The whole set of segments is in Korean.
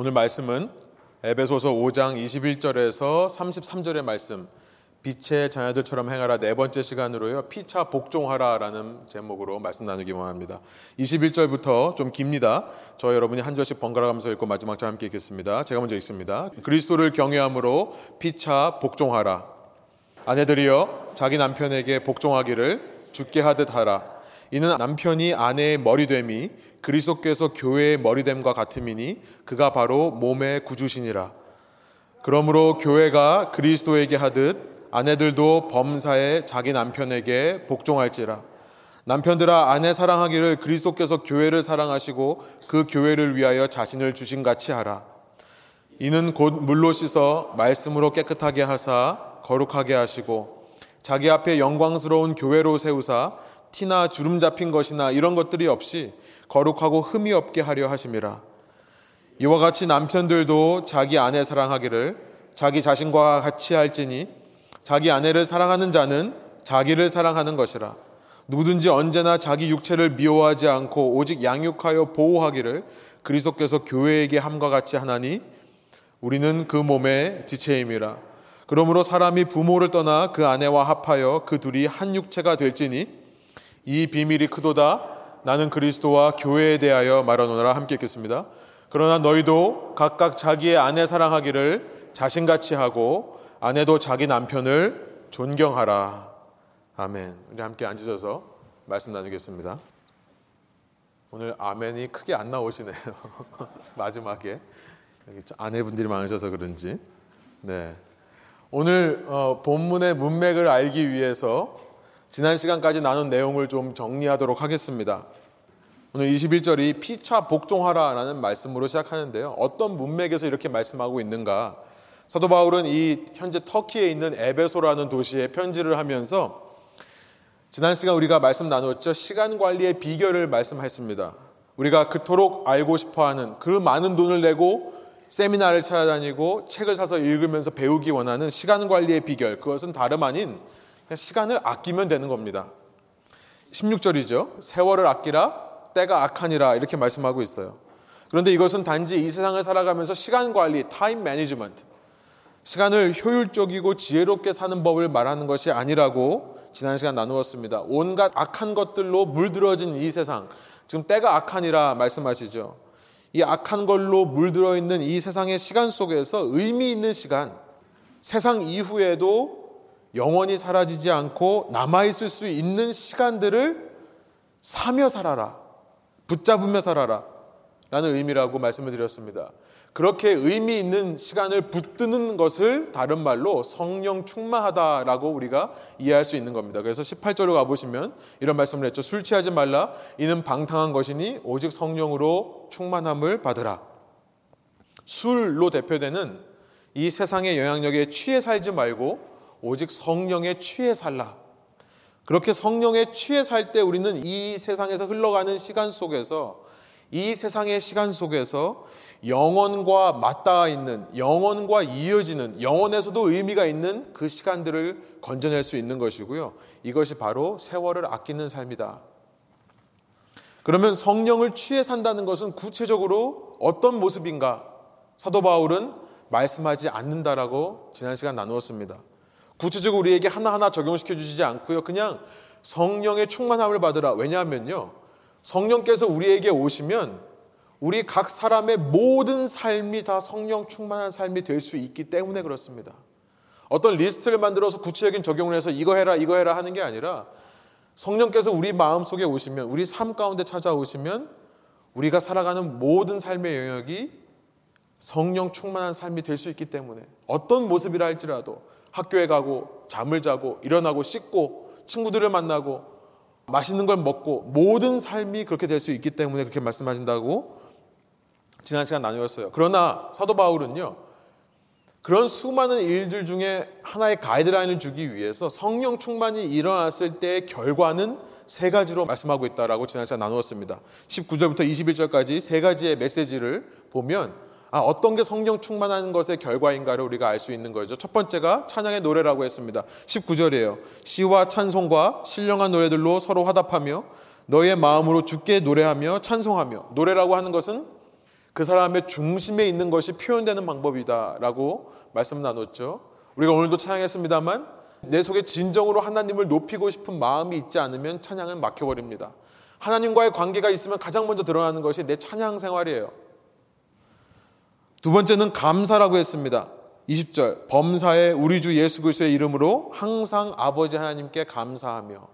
오늘 말씀은 에베소서 5장 21절에서 33절의 말씀 빛의 자녀들처럼 행하라 네 번째 시간으로요. 피차 복종하라라는 제목으로 말씀 나누기 원합니다. 21절부터 좀 깁니다. 저 여러분이 한 절씩 번갈아 가면서 읽고 마지막 절 함께 읽겠습니다. 제가 먼저 읽습니다. 그리스도를 경외함으로 피차 복종하라. 아내들이여 자기 남편에게 복종하기를 죽게 하듯 하라. 이는 남편이 아내의 머리됨이 그리스도께서 교회의 머리됨과 같음이니 그가 바로 몸의 구주시니라. 그러므로 교회가 그리스도에게 하듯 아내들도 범사에 자기 남편에게 복종할지라. 남편들아 아내 사랑하기를 그리스도께서 교회를 사랑하시고 그 교회를 위하여 자신을 주신 같이 하라. 이는 곧 물로 씻어 말씀으로 깨끗하게 하사 거룩하게 하시고 자기 앞에 영광스러운 교회로 세우사 티나 주름 잡힌 것이나 이런 것들이 없이 거룩하고 흠이 없게 하려 하심이라. 이와 같이 남편들도 자기 아내 사랑하기를 자기 자신과 같이 할지니 자기 아내를 사랑하는 자는 자기를 사랑하는 것이라. 누구든지 언제나 자기 육체를 미워하지 않고 오직 양육하여 보호하기를 그리스도께서 교회에게 함과 같이 하나니 우리는 그 몸의 지체임이라. 그러므로 사람이 부모를 떠나 그 아내와 합하여 그 둘이 한 육체가 될지니 이 비밀이 크도다. 나는 그리스도와 교회에 대하여 말하노라 함께 읽겠습니다. 그러나 너희도 각각 자기의 아내 사랑하기를 자신같이 하고 아내도 자기 남편을 존경하라. 아멘. 우리 함께 앉으셔서 말씀 나누겠습니다. 오늘 아멘이 크게 안 나오시네요. 마지막에 여기 아내분들이 많으셔서 그런지. 네. 오늘 어, 본문의 문맥을 알기 위해서 지난 시간까지 나눈 내용을 좀 정리하도록 하겠습니다. 오늘 21절이 피차 복종하라라는 말씀으로 시작하는데요. 어떤 문맥에서 이렇게 말씀하고 있는가? 사도 바울은 이 현재 터키에 있는 에베소라는 도시에 편지를 하면서 지난 시간 우리가 말씀 나눴죠. 시간 관리의 비결을 말씀했습니다. 우리가 그토록 알고 싶어 하는 그 많은 돈을 내고 세미나를 찾아다니고 책을 사서 읽으면서 배우기 원하는 시간 관리의 비결. 그것은 다름 아닌 시간을 아끼면 되는 겁니다. 16절이죠. 세월을 아끼라 때가 악하니라 이렇게 말씀하고 있어요. 그런데 이것은 단지 이 세상을 살아가면서 시간 관리, time management, 시간을 효율적이고 지혜롭게 사는 법을 말하는 것이 아니라고 지난 시간 나누었습니다. 온갖 악한 것들로 물들어진 이 세상, 지금 때가 악하니라 말씀하시죠. 이 악한 걸로 물들어 있는 이 세상의 시간 속에서 의미 있는 시간, 세상 이후에도 영원히 사라지지 않고 남아있을 수 있는 시간들을 사며 살아라. 붙잡으며 살아라. 라는 의미라고 말씀을 드렸습니다. 그렇게 의미 있는 시간을 붙드는 것을 다른 말로 성령 충만하다라고 우리가 이해할 수 있는 겁니다. 그래서 18절로 가보시면 이런 말씀을 했죠. 술 취하지 말라. 이는 방탕한 것이니 오직 성령으로 충만함을 받으라. 술로 대표되는 이 세상의 영향력에 취해 살지 말고 오직 성령에 취해 살라. 그렇게 성령에 취해 살 때 우리는 이 세상에서 흘러가는 시간 속에서 이 세상의 시간 속에서 영원과 맞닿아 있는 영원과 이어지는 영원에서도 의미가 있는 그 시간들을 건져낼 수 있는 것이고요. 이것이 바로 세월을 아끼는 삶이다. 그러면 성령을 취해 산다는 것은 구체적으로 어떤 모습인가? 사도 바울은 말씀하지 않는다라고 지난 시간 나누었습니다. 구체적으로 우리에게 하나하나 적용시켜 주시지 않고요. 그냥 성령의 충만함을 받으라. 왜냐하면요. 성령께서 우리에게 오시면 우리 각 사람의 모든 삶이 다 성령 충만한 삶이 될 수 있기 때문에 그렇습니다. 어떤 리스트를 만들어서 구체적인 적용을 해서 이거 해라, 이거 해라 하는 게 아니라 성령께서 우리 마음 속에 오시면, 우리 삶 가운데 찾아오시면 우리가 살아가는 모든 삶의 영역이 성령 충만한 삶이 될 수 있기 때문에 어떤 모습이라 할지라도 학교에 가고 잠을 자고 일어나고 씻고 친구들을 만나고 맛있는 걸 먹고 모든 삶이 그렇게 될 수 있기 때문에 그렇게 말씀하신다고 지난 시간 나누었어요. 그러나 사도 바울은요. 그런 수많은 일들 중에 하나의 가이드라인을 주기 위해서 성령 충만이 일어났을 때의 결과는 세 가지로 말씀하고 있다라고 지난 시간 나누었습니다. 19절부터 21절까지 세 가지의 메시지를 보면 아, 어떤 게 성령 충만한 것의 결과인가를 우리가 알 수 있는 거죠. 첫 번째가 찬양의 노래라고 했습니다. 19절이에요. 시와 찬송과 신령한 노래들로 서로 화답하며 너의 마음으로 주께 노래하며 찬송하며 노래라고 하는 것은 그 사람의 중심에 있는 것이 표현되는 방법이다라고 말씀 나눴죠. 우리가 오늘도 찬양했습니다만 내 속에 진정으로 하나님을 높이고 싶은 마음이 있지 않으면 찬양은 막혀버립니다. 하나님과의 관계가 있으면 가장 먼저 드러나는 것이 내 찬양 생활이에요. 두 번째는 감사라고 했습니다. 20절 범사에 우리 주 예수 그리스도의 이름으로 항상 아버지 하나님께 감사하며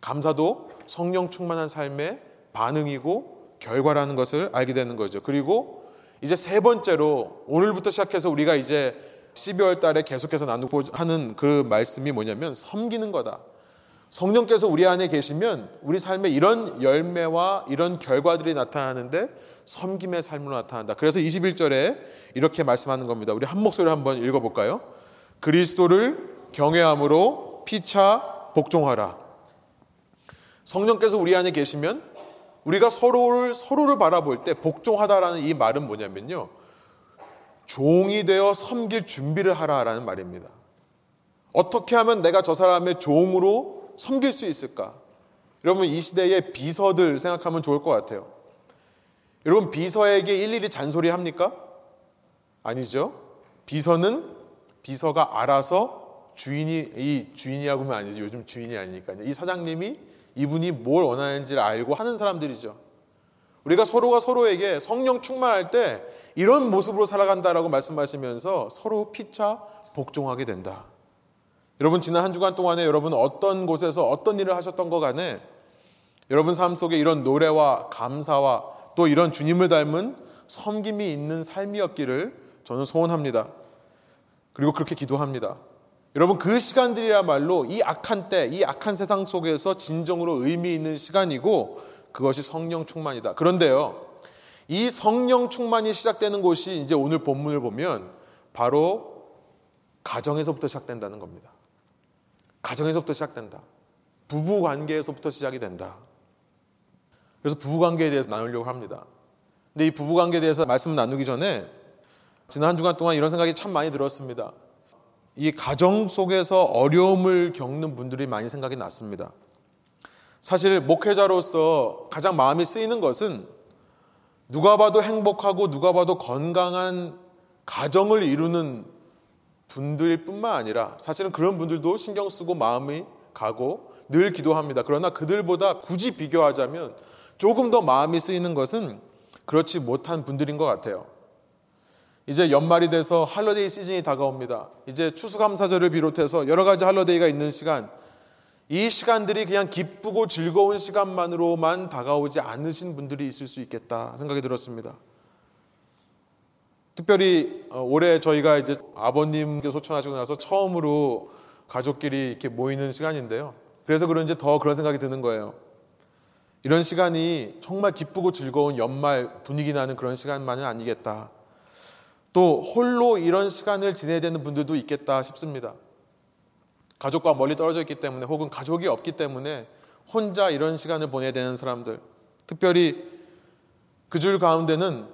감사도 성령 충만한 삶의 반응이고 결과라는 것을 알게 되는 거죠. 그리고 이제 세 번째로 오늘부터 시작해서 우리가 이제 12월 달에 계속해서 나누고 하는 그 말씀이 뭐냐면 섬기는 거다. 성령께서 우리 안에 계시면 우리 삶에 이런 열매와 이런 결과들이 나타나는데 섬김의 삶으로 나타난다. 그래서 21절에 이렇게 말씀하는 겁니다. 우리 한 목소리 한번 읽어볼까요? 그리스도를 경외함으로 피차 복종하라. 성령께서 우리 안에 계시면 우리가 서로를 서로를 바라볼 때 복종하다라는 이 말은 뭐냐면요. 종이 되어 섬길 준비를 하라라는 말입니다. 어떻게 하면 내가 저 사람의 종으로 섬길 수 있을까? 여러분 이 시대의 비서들 생각하면 좋을 것 같아요. 여러분 비서에게 일일이 잔소리 합니까? 아니죠. 비서는 비서가 알아서 주인이 이 주인이라고 하면 아니죠. 요즘 주인이 아니니까요. 이 사장님이 이분이 뭘 원하는지를 알고 하는 사람들이죠. 우리가 서로가 서로에게 성령 충만할 때 이런 모습으로 살아간다라고 말씀하시면서 서로 피차 복종하게 된다. 여러분 지난 한 주간 동안에 여러분 어떤 곳에서 어떤 일을 하셨던 것 간에 여러분 삶 속에 이런 노래와 감사와 또 이런 주님을 닮은 섬김이 있는 삶이었기를 저는 소원합니다. 그리고 그렇게 기도합니다. 여러분 그 시간들이야말로 이 악한 때, 이 악한 세상 속에서 진정으로 의미 있는 시간이고 그것이 성령 충만이다. 그런데요. 이 성령 충만이 시작되는 곳이 이제 오늘 본문을 보면 바로 가정에서부터 시작된다는 겁니다. 가정에서부터 시작된다. 부부 관계에서부터 시작이 된다. 그래서 부부 관계에 대해서 나누려고 합니다. 근데 이 부부 관계에 대해서 말씀 나누기 전에 지난 한 주간 동안 이런 생각이 참 많이 들었습니다. 이 가정 속에서 어려움을 겪는 분들이 많이 생각이 났습니다. 사실 목회자로서 가장 마음이 쓰이는 것은 누가 봐도 행복하고 누가 봐도 건강한 가정을 이루는 분들 뿐만 아니라 사실은 그런 분들도 신경 쓰고 마음이 가고 늘 기도합니다. 그러나 그들보다 굳이 비교하자면 조금 더 마음이 쓰이는 것은 그렇지 못한 분들인 것 같아요. 이제 연말이 돼서 할러데이 시즌이 다가옵니다. 이제 추수감사절을 비롯해서 여러 가지 할러데이가 있는 시간, 이 시간들이 그냥 기쁘고 즐거운 시간만으로만 다가오지 않으신 분들이 있을 수 있겠다 생각이 들었습니다. 특별히 어, 올해 저희가 이제 아버님께 소천하시고 나서 처음으로 가족끼리 이렇게 모이는 시간인데요. 그래서 그런지 더 그런 생각이 드는 거예요. 이런 시간이 정말 기쁘고 즐거운 연말 분위기 나는 그런 시간만은 아니겠다. 또 홀로 이런 시간을 지내야 되는 분들도 있겠다 싶습니다. 가족과 멀리 떨어져 있기 때문에 혹은 가족이 없기 때문에 혼자 이런 시간을 보내야 되는 사람들, 특별히 그 줄 가운데는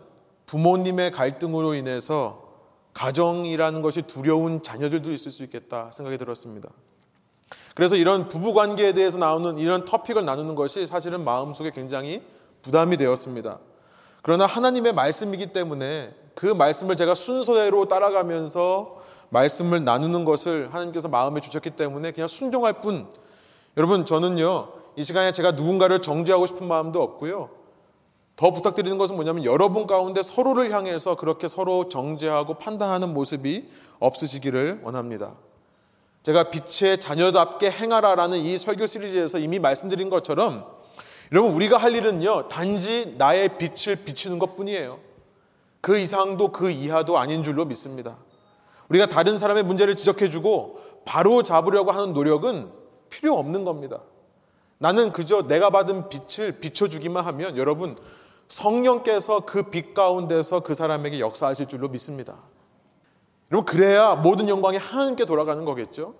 부모님의 갈등으로 인해서 가정이라는 것이 두려운 자녀들도 있을 수 있겠다 생각이 들었습니다. 그래서 이런 부부 관계에 대해서 나오는 이런 토픽을 나누는 것이 사실은 마음속에 굉장히 부담이 되었습니다. 그러나 하나님의 말씀이기 때문에 그 말씀을 제가 순서대로 따라가면서 말씀을 나누는 것을 하나님께서 마음에 주셨기 때문에 그냥 순종할 뿐. 여러분 저는요 이 시간에 제가 누군가를 정죄하고 싶은 마음도 없고요. 더 부탁드리는 것은 뭐냐면 여러분 가운데 서로를 향해서 그렇게 서로 정죄하고 판단하는 모습이 없으시기를 원합니다. 제가 빛의 자녀답게 행하라라는 이 설교 시리즈에서 이미 말씀드린 것처럼 여러분 우리가 할 일은요 단지 나의 빛을 비추는 것뿐이에요. 그 이상도 그 이하도 아닌 줄로 믿습니다. 우리가 다른 사람의 문제를 지적해주고 바로 잡으려고 하는 노력은 필요 없는 겁니다. 나는 그저 내가 받은 빛을 비춰주기만 하면 여러분 성령께서 그 빛 가운데서 그 사람에게 역사하실 줄로 믿습니다. 여러분 그래야 모든 영광이 하나님께 돌아가는 거겠죠.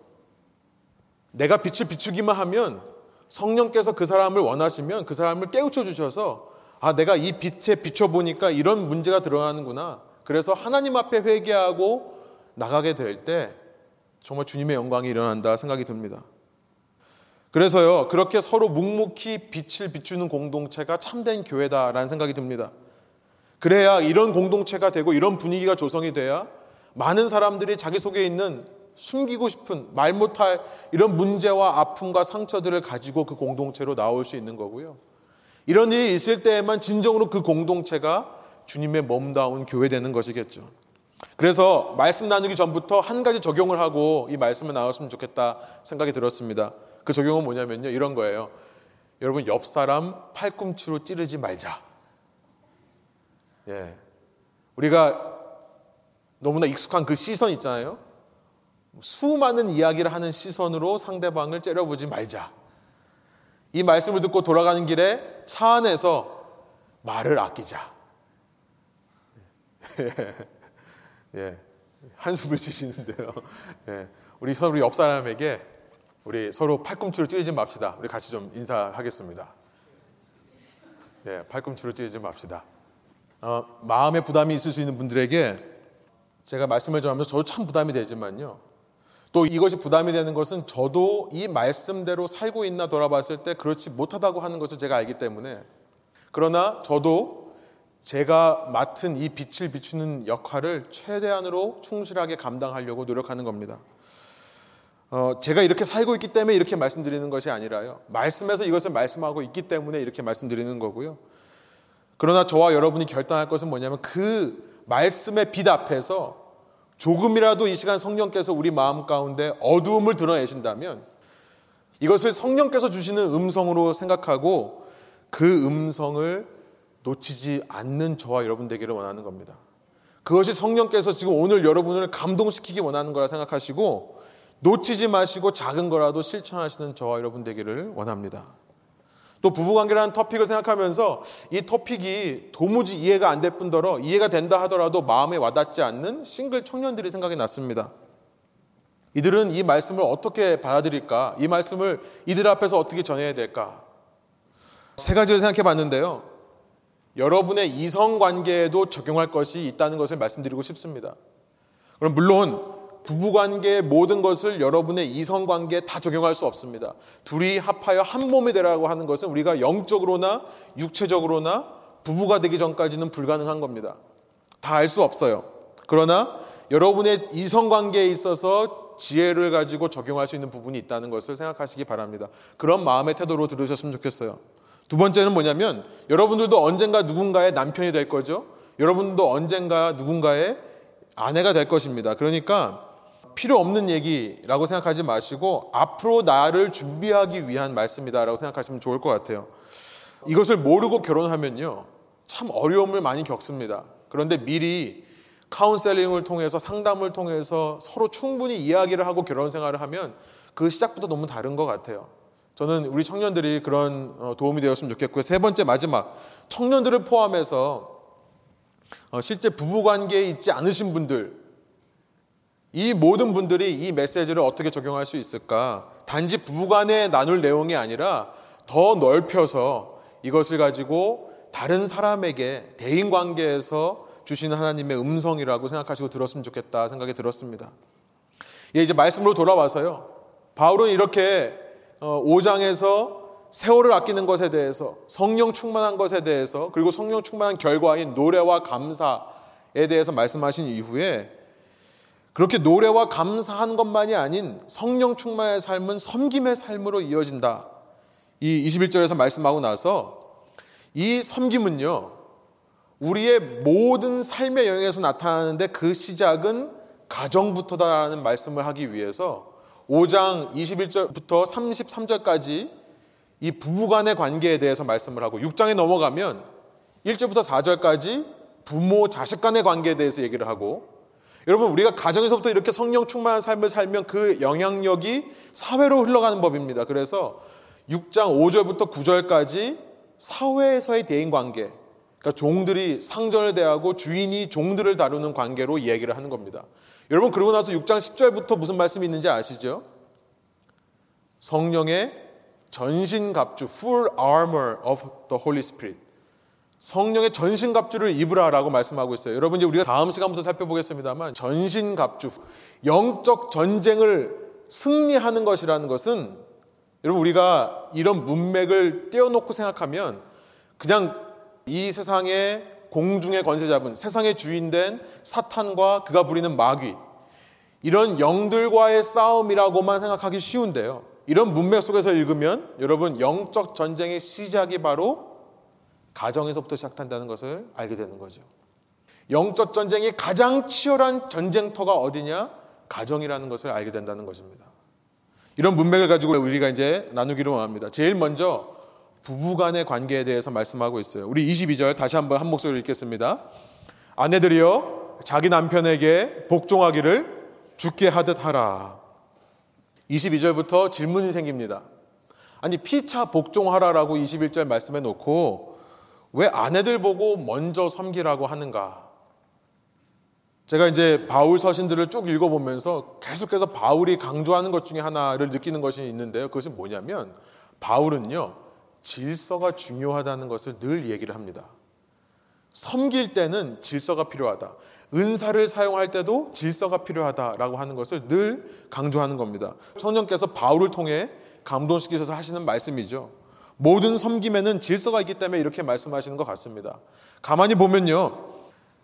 내가 빛을 비추기만 하면 성령께서 그 사람을 원하시면 그 사람을 깨우쳐 주셔서 아 내가 이 빛에 비춰 보니까 이런 문제가 드러나는구나. 그래서 하나님 앞에 회개하고 나가게 될 때 정말 주님의 영광이 일어난다 생각이 듭니다. 그래서요, 그렇게 서로 묵묵히 빛을 비추는 공동체가 참된 교회다라는 생각이 듭니다. 그래야 이런 공동체가 되고 이런 분위기가 조성이 돼야 많은 사람들이 자기 속에 있는 숨기고 싶은 말 못할 이런 문제와 아픔과 상처들을 가지고 그 공동체로 나올 수 있는 거고요. 이런 일이 있을 때에만 진정으로 그 공동체가 주님의 몸다운 교회 되는 것이겠죠. 그래서 말씀 나누기 전부터 한 가지 적용을 하고 이 말씀을 나눴으면 좋겠다 생각이 들었습니다. 그 적용은 뭐냐면요. 이런 거예요. 여러분 옆 사람 팔꿈치로 찌르지 말자. 예. 우리가 너무나 익숙한 그 시선 있잖아요. 수많은 이야기를 하는 시선으로 상대방을 째려보지 말자. 이 말씀을 듣고 돌아가는 길에 차 안에서 말을 아끼자. 예. 한숨을 쉬시는데요. 예. 우리 서로 옆 사람에게 우리 서로 팔꿈치로 찌르지 맙시다. 우리 같이 좀 인사하겠습니다. 예, 팔꿈치로 찌르지 맙시다. 어, 마음의 부담이 있을 수 있는 분들에게 제가 말씀을 좀 하면서 저도 참 부담이 되지만요. 또 이것이 부담이 되는 것은 저도 이 말씀대로 살고 있나 돌아봤을 때 그렇지 못하다고 하는 것을 제가 알기 때문에 그러나 저도 제가 맡은 이 빛을 비추는 역할을 최대한으로 충실하게 감당하려고 노력하는 겁니다. 어, 제가 이렇게 살고 있기 때문에 이렇게 말씀드리는 것이 아니라요. 말씀에서 이것을 말씀하고 있기 때문에 이렇게 말씀드리는 거고요. 그러나 저와 여러분이 결단할 것은 뭐냐면 그 말씀의 빛 앞에서 조금이라도 이 시간 성령께서 우리 마음 가운데 어두움을 드러내신다면 이것을 성령께서 주시는 음성으로 생각하고 그 음성을 놓치지 않는 저와 여러분 되기를 원하는 겁니다. 그것이 성령께서 지금 오늘 여러분을 감동시키기 원하는 거라 생각하시고 놓치지 마시고 작은 거라도 실천하시는 저와 여러분 되기를 원합니다. 또 부부관계라는 토픽을 생각하면서 이 토픽이 도무지 이해가 안 될 뿐더러 이해가 된다 하더라도 마음에 와닿지 않는 싱글 청년들이 생각이 났습니다. 이들은 이 말씀을 어떻게 받아들일까? 이 말씀을 이들 앞에서 어떻게 전해야 될까? 세 가지를 생각해 봤는데요. 여러분의 이성 관계에도 적용할 것이 있다는 것을 말씀드리고 싶습니다. 그럼 물론 부부관계의 모든 것을 여러분의 이성관계에 다 적용할 수 없습니다. 둘이 합하여 한 몸이 되라고 하는 것은 우리가 영적으로나 육체적으로나 부부가 되기 전까지는 불가능한 겁니다. 다 알 수 없어요. 그러나 여러분의 이성관계에 있어서 지혜를 가지고 적용할 수 있는 부분이 있다는 것을 생각하시기 바랍니다. 그런 마음의 태도로 들으셨으면 좋겠어요. 두 번째는 뭐냐면 여러분들도 언젠가 누군가의 남편이 될 거죠. 여러분도 언젠가 누군가의 아내가 될 것입니다. 그러니까 필요 없는 얘기라고 생각하지 마시고 앞으로 나를 준비하기 위한 말씀이다라고 생각하시면 좋을 것 같아요. 이것을 모르고 결혼하면요. 참 어려움을 많이 겪습니다. 그런데 미리 카운셀링을 통해서 상담을 통해서 서로 충분히 이야기를 하고 결혼 생활을 하면 그 시작부터 너무 다른 것 같아요. 저는 우리 청년들이 그런 어, 도움이 되었으면 좋겠고요. 세 번째 마지막 청년들을 포함해서 어, 실제 부부 관계에 있지 않으신 분들 이 모든 분들이 이 메시지를 어떻게 적용할 수 있을까? 단지 부부간에 나눌 내용이 아니라 더 넓혀서 이것을 가지고 다른 사람에게 대인 관계에서 주시는 하나님의 음성이라고 생각하시고 들었으면 좋겠다 생각이 들었습니다. 예, 이제 말씀으로 돌아와서요. 바울은 이렇게 5장에서 어, 세월을 아끼는 것에 대해서 성령 충만한 것에 대해서 그리고 성령 충만한 결과인 노래와 감사에 대해서 말씀하신 이후에 그렇게 노래와 감사한 것만이 아닌 성령 충만의 삶은 섬김의 삶으로 이어진다. 이 21절에서 말씀하고 나서 이 섬김은요, 우리의 모든 삶의 영역에서 나타나는데 그 시작은 가정부터다라는 말씀을 하기 위해서 5장 21절부터 33절까지 이 부부간의 관계에 대해서 말씀을 하고 6장에 넘어가면 1절부터 4절까지 부모 자식 간의 관계에 대해서 얘기를 하고 여러분 우리가 가정에서부터 이렇게 성령 충만한 삶을 살면 그 영향력이 사회로 흘러가는 법입니다. 그래서 6장 5절부터 9절까지 사회에서의 대인 관계, 그러니까 종들이 상전을 대하고 주인이 종들을 다루는 관계로 얘기를 하는 겁니다. 여러분 그러고 나서 6장 10절부터 무슨 말씀이 있는지 아시죠? 성령의 전신갑주, full armor of the Holy Spirit. 성령의 전신갑주를 입으라라고 말씀하고 있어요. 여러분 이제 우리가 다음 시간부터 살펴보겠습니다만 전신갑주 영적 전쟁을 승리하는 것이라는 것은 여러분 우리가 이런 문맥을 떼어놓고 생각하면 그냥 이 세상의 공중의 권세 잡은 세상의 주인된 사탄과 그가 부리는 마귀 이런 영들과의 싸움이라고만 생각하기 쉬운데요. 이런 문맥 속에서 읽으면 여러분 영적 전쟁의 시작이 바로 가정에서부터 시작한다는 것을 알게 되는 거죠. 영적 전쟁이 가장 치열한 전쟁터가 어디냐? 가정이라는 것을 알게 된다는 것입니다. 이런 문맥을 가지고 우리가 이제 나누기로 합니다. 제일 먼저 부부 간의 관계에 대해서 말씀하고 있어요. 우리 22절 다시 한번 한 목소리로 읽겠습니다. 아내들이여 자기 남편에게 복종하기를 죽게 하듯 하라. 22절부터 질문이 생깁니다. 아니 피차 복종하라라고 21절 말씀해 놓고 왜 아내들 보고 먼저 섬기라고 하는가? 제가 이제 바울 서신들을 쭉 읽어보면서 계속해서 바울이 강조하는 것 중에 하나를 느끼는 것이 있는데요. 그것은 뭐냐면 바울은요, 질서가 중요하다는 것을 늘 얘기를 합니다. 섬길 때는 질서가 필요하다. 은사를 사용할 때도 질서가 필요하다라고 하는 것을 늘 강조하는 겁니다. 성령께서 바울을 통해 감동시키셔서 하시는 말씀이죠. 모든 섬김에는 질서가 있기 때문에 이렇게 말씀하시는 것 같습니다. 가만히 보면요.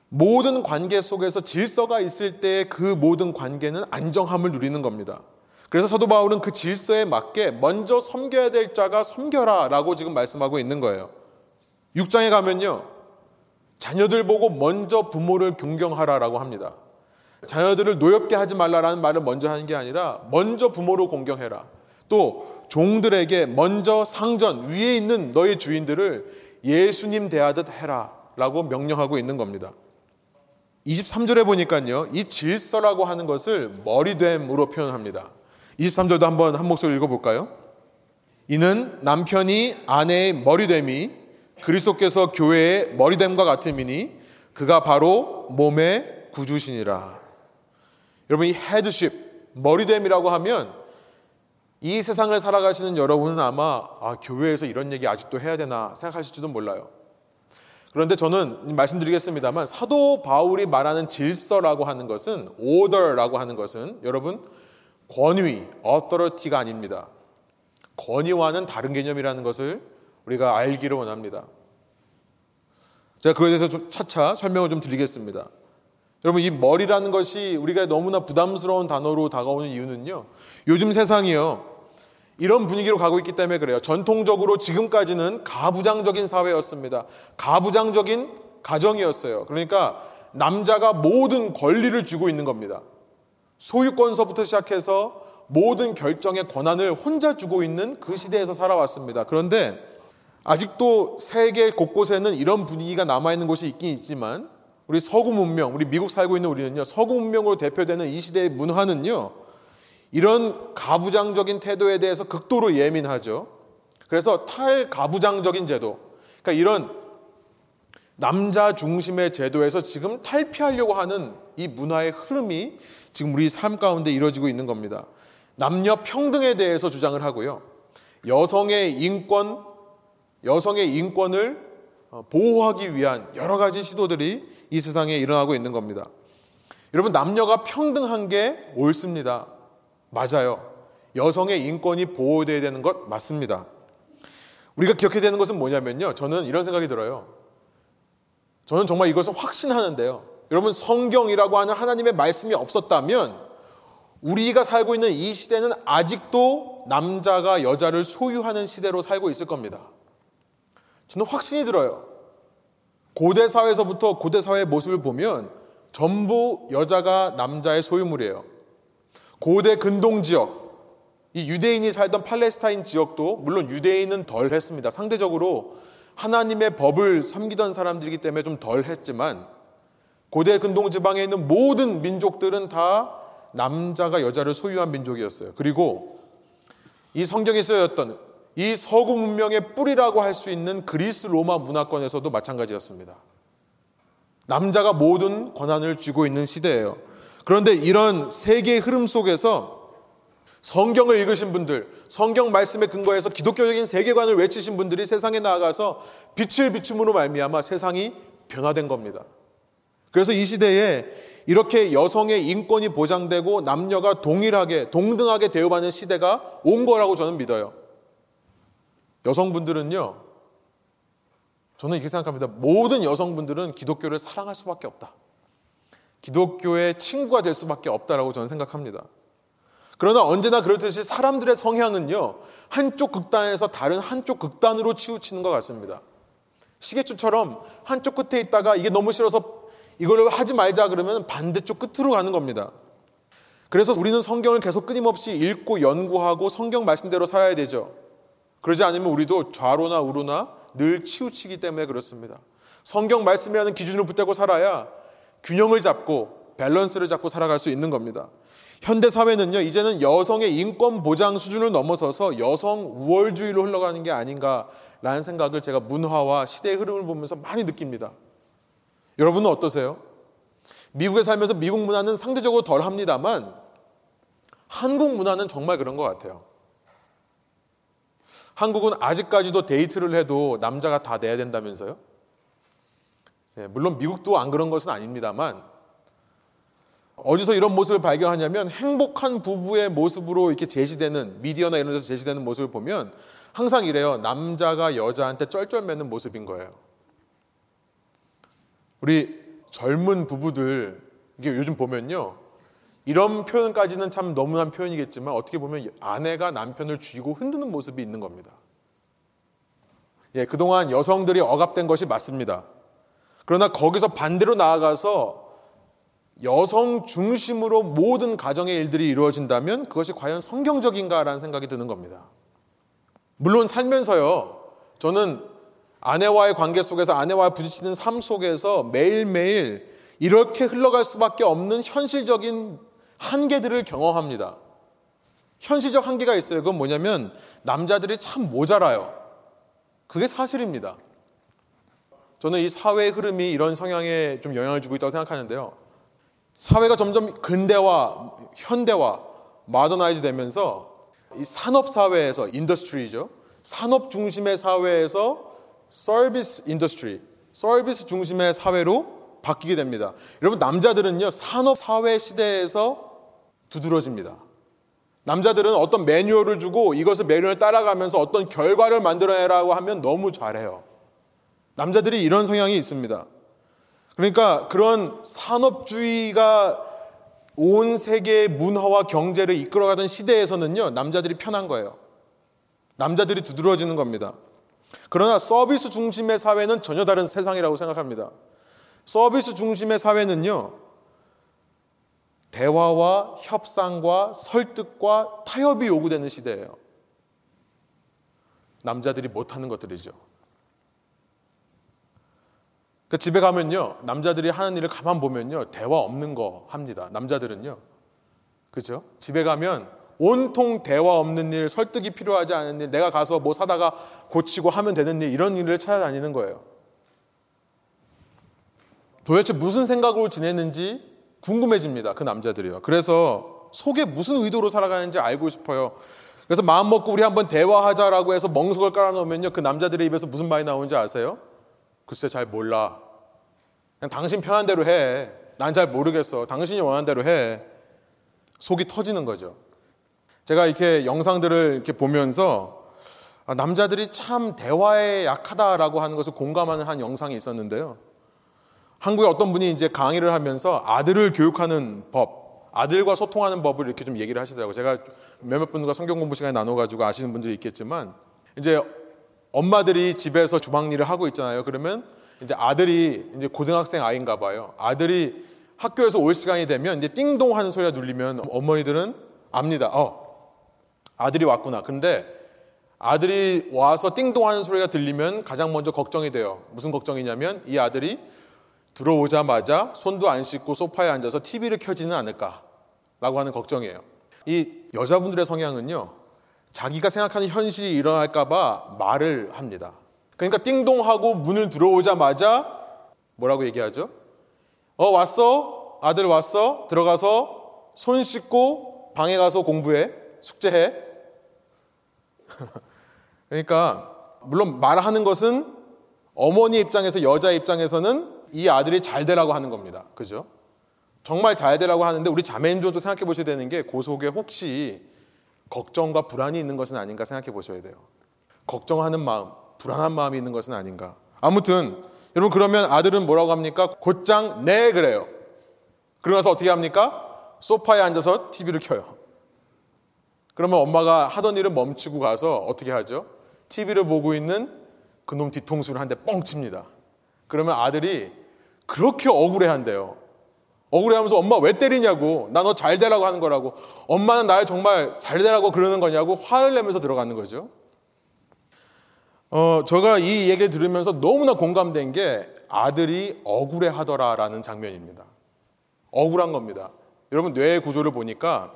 모든 관계 속에서 질서가 있을 때 그 모든 관계는 안정함을 누리는 겁니다. 그래서 사도 바울은 그 질서에 맞게 먼저 섬겨야 될 자가 섬겨라 라고 지금 말씀하고 있는 거예요. 6장에 가면요. 자녀들 보고 먼저 부모를 존경하라 라고 합니다. 자녀들을 노엽게 하지 말라라는 말을 먼저 하는 게 아니라 먼저 부모를 공경해라. 또 종들에게 먼저 상전 위에 있는 너희 주인들을 예수님 대하듯 해라 라고 명령하고 있는 겁니다. 23절에 보니까요, 이 질서라고 하는 것을 머리됨으로 표현합니다. 23절도 한번 한 목소리 읽어볼까요? 이는 남편이 아내의 머리됨이 그리스도께서 교회의 머리됨과 같음이니 그가 바로 몸의 구주시니라. 여러분, 이 헤드십, 머리됨이라고 하면 이 세상을 살아가시는 여러분은 아마 아, 교회에서 이런 얘기 아직도 해야 되나 생각하실지도 몰라요. 그런데 저는 말씀드리겠습니다만 사도 바울이 말하는 질서라고 하는 것은 order라고 하는 것은 여러분 권위, authority가 아닙니다. 권위와는 다른 개념이라는 것을 우리가 알기를 원합니다. 제가 그에 대해서 좀 차차 설명을 좀 드리겠습니다. 여러분 이 머리라는 것이 우리가 너무나 부담스러운 단어로 다가오는 이유는요. 요즘 세상이요. 이런 분위기로 가고 있기 때문에 그래요. 전통적으로 지금까지는 가부장적인 사회였습니다. 가부장적인 가정이었어요. 그러니까 남자가 모든 권리를 쥐고 있는 겁니다. 소유권서부터 시작해서 모든 결정의 권한을 혼자 주고 있는 그 시대에서 살아왔습니다. 그런데 아직도 세계 곳곳에는 이런 분위기가 남아있는 곳이 있긴 있지만 우리 서구 문명, 우리 미국 살고 있는 우리는요, 서구 문명으로 대표되는 이 시대의 문화는요, 이런 가부장적인 태도에 대해서 극도로 예민하죠. 그래서 탈가부장적인 제도, 그러니까 이런 남자 중심의 제도에서 지금 탈피하려고 하는 이 문화의 흐름이 지금 우리 삶 가운데 이루어지고 있는 겁니다. 남녀 평등에 대해서 주장을 하고요. 여성의 인권, 여성의 인권을 어, 보호하기 위한 여러 가지 시도들이 이 세상에 일어나고 있는 겁니다. 여러분, 남녀가 평등한 게 옳습니다. 맞아요. 여성의 인권이 보호돼야 되는 것 맞습니다. 우리가 기억해야 되는 것은 뭐냐면요. 저는 이런 생각이 들어요. 저는 정말 이것을 확신하는데요. 여러분 성경이라고 하는 하나님의 말씀이 없었다면 우리가 살고 있는 이 시대는 아직도 남자가 여자를 소유하는 시대로 살고 있을 겁니다. 저는 확신이 들어요. 고대 사회에서부터 고대 사회의 모습을 보면 전부 여자가 남자의 소유물이에요. 고대 근동 지역, 이 유대인이 살던 팔레스타인 지역도 물론 유대인은 덜 했습니다. 상대적으로 하나님의 법을 섬기던 사람들이기 때문에 좀 덜 했지만 고대 근동 지방에 있는 모든 민족들은 다 남자가 여자를 소유한 민족이었어요. 그리고 이 성경에 쓰여졌던 이 서구 문명의 뿌리라고 할 수 있는 그리스 로마 문화권에서도 마찬가지였습니다. 남자가 모든 권한을 쥐고 있는 시대예요. 그런데 이런 세계의 흐름 속에서 성경을 읽으신 분들, 성경 말씀에 근거해서 기독교적인 세계관을 외치신 분들이 세상에 나아가서 빛을 비춤으로 말미암아 세상이 변화된 겁니다. 그래서 이 시대에 이렇게 여성의 인권이 보장되고 남녀가 동일하게 동등하게 대우받는 시대가 온 거라고 저는 믿어요. 여성분들은요. 저는 이렇게 생각합니다. 모든 여성분들은 기독교를 사랑할 수밖에 없다. 기독교의 친구가 될 수밖에 없다라고 저는 생각합니다. 그러나 언제나 그렇듯이 사람들의 성향은요, 한쪽 극단에서 다른 한쪽 극단으로 치우치는 것 같습니다. 시계추처럼 한쪽 끝에 있다가 이게 너무 싫어서 이걸 하지 말자 그러면 반대쪽 끝으로 가는 겁니다. 그래서 우리는 성경을 계속 끊임없이 읽고 연구하고 성경 말씀대로 살아야 되죠. 그러지 않으면 우리도 좌로나 우로나 늘 치우치기 때문에 그렇습니다. 성경 말씀이라는 기준을 붙들고 살아야 균형을 잡고 밸런스를 잡고 살아갈 수 있는 겁니다. 현대 사회는요, 이제는 여성의 인권 보장 수준을 넘어서서 여성 우월주의로 흘러가는 게 아닌가라는 생각을 제가 문화와 시대의 흐름을 보면서 많이 느낍니다. 여러분은 어떠세요? 미국에 살면서 미국 문화는 상대적으로 덜 합니다만 한국 문화는 정말 그런 것 같아요. 한국은 아직까지도 데이트를 해도 남자가 다 내야 된다면서요? 예, 물론 미국도 안 그런 것은 아닙니다만 어디서 이런 모습을 발견하냐면 행복한 부부의 모습으로 이렇게 제시되는 미디어나 이런 데서 제시되는 모습을 보면 항상 이래요. 남자가 여자한테 쩔쩔매는 모습인 거예요. 우리 젊은 부부들 이게 요즘 보면요. 이런 표현까지는 참 너무난 표현이겠지만 어떻게 보면 아내가 남편을 쥐고 흔드는 모습이 있는 겁니다. 예, 그동안 여성들이 억압된 것이 맞습니다. 그러나 거기서 반대로 나아가서 여성 중심으로 모든 가정의 일들이 이루어진다면 그것이 과연 성경적인가라는 생각이 드는 겁니다. 물론 살면서요, 저는 아내와의 관계 속에서 아내와 부딪히는 삶 속에서 매일매일 이렇게 흘러갈 수밖에 없는 현실적인 한계들을 경험합니다. 현실적 한계가 있어요. 그건 뭐냐면 남자들이 참 모자라요. 그게 사실입니다. 저는 이 사회의 흐름이 이런 성향에 좀 영향을 주고 있다고 생각하는데요. 사회가 점점 근대화, 현대화, 마더나이즈 되면서 이 산업 사회에서 industry죠. 산업 중심의 사회에서 service industry, 서비스 중심의 사회로 바뀌게 됩니다. 여러분 남자들은요 산업 사회 시대에서 두드러집니다. 남자들은 어떤 매뉴얼을 주고 이것을 매뉴얼 따라가면서 어떤 결과를 만들어내라고 하면 너무 잘해요. 남자들이 이런 성향이 있습니다. 그러니까 그런 산업주의가 온 세계의 문화와 경제를 이끌어가던 시대에서는요, 남자들이 편한 거예요. 남자들이 두드러지는 겁니다. 그러나 서비스 중심의 사회는 전혀 다른 세상이라고 생각합니다. 서비스 중심의 사회는요, 대화와 협상과 설득과 타협이 요구되는 시대예요. 남자들이 못하는 것들이죠. 그 집에 가면요, 남자들이 하는 일을 가만 보면요, 대화 없는 거 합니다. 남자들은요, 그죠? 집에 가면 온통 대화 없는 일, 설득이 필요하지 않은 일, 내가 가서 뭐 사다가 고치고 하면 되는 일, 이런 일을 찾아다니는 거예요. 도대체 무슨 생각으로 지내는지 궁금해집니다. 그 남자들이요. 그래서 속에 무슨 의도로 살아가는지 알고 싶어요. 그래서 마음 먹고 우리 한번 대화하자라고 해서 멍석을 깔아놓으면요. 그 남자들의 입에서 무슨 말이 나오는지 아세요? 글쎄 잘 몰라. 그냥 당신 편한 대로 해. 난 잘 모르겠어. 당신이 원하는 대로 해. 속이 터지는 거죠. 제가 이렇게 영상들을 이렇게 보면서 아, 남자들이 참 대화에 약하다라고 하는 것을 공감하는 한 영상이 있었는데요. 한국에 어떤 분이 이제 강의를 하면서 아들을 교육하는 법, 아들과 소통하는 법을 이렇게 좀 얘기를 하시더라고요. 제가 몇몇 분들과 성경 공부 시간에 나눠가지고 아시는 분들이 있겠지만 이제 엄마들이 집에서 주방 일을 하고 있잖아요. 그러면 이제 아들이 이제 고등학생 아이인가 봐요. 아들이 학교에서 올 시간이 되면 이제 띵동 하는 소리가 눌리면 어머니들은 압니다. 어, 아들이 왔구나. 근데 아들이 와서 띵동 하는 소리가 들리면 가장 먼저 걱정이 돼요. 무슨 걱정이냐면 이 아들이 들어오자마자 손도 안 씻고 소파에 앉아서 TV를 켜지는 않을까라고 하는 걱정이에요. 이 여자분들의 성향은요, 자기가 생각하는 현실이 일어날까봐 말을 합니다. 그러니까 띵동하고 문을 들어오자마자 뭐라고 얘기하죠? 어, 왔어? 아들 왔어? 들어가서 손 씻고 방에 가서 공부해. 숙제해. 그러니까, 물론 말하는 것은 어머니 입장에서 여자 입장에서는 이 아들이 잘 되라고 하는 겁니다. 그죠? 정말 잘 되라고 하는데 우리 자매님들도 생각해 보셔야 되는 게그 속에 혹시 걱정과 불안이 있는 것은 아닌가 생각해 보셔야 돼요. 걱정하는 마음, 불안한 마음이 있는 것은 아닌가. 아무튼 여러분 그러면 아들은 뭐라고 합니까? 곧장 네 그래요. 그러고 나서 어떻게 합니까? 소파에 앉아서 TV를 켜요. 그러면 엄마가 하던 일을 멈추고 가서 어떻게 하죠? TV를 보고 있는 그놈 뒤통수를 한 대 뻥 칩니다. 그러면 아들이 그렇게 억울해 한대요. 억울해 하면서 엄마 왜 때리냐고. 나 너 잘 되라고 하는 거라고. 엄마는 날 정말 잘 되라고 그러는 거냐고 화를 내면서 들어가는 거죠. 어, 제가 이 얘기를 들으면서 너무나 공감된 게 아들이 억울해 하더라라는 장면입니다. 억울한 겁니다. 여러분 뇌 구조를 보니까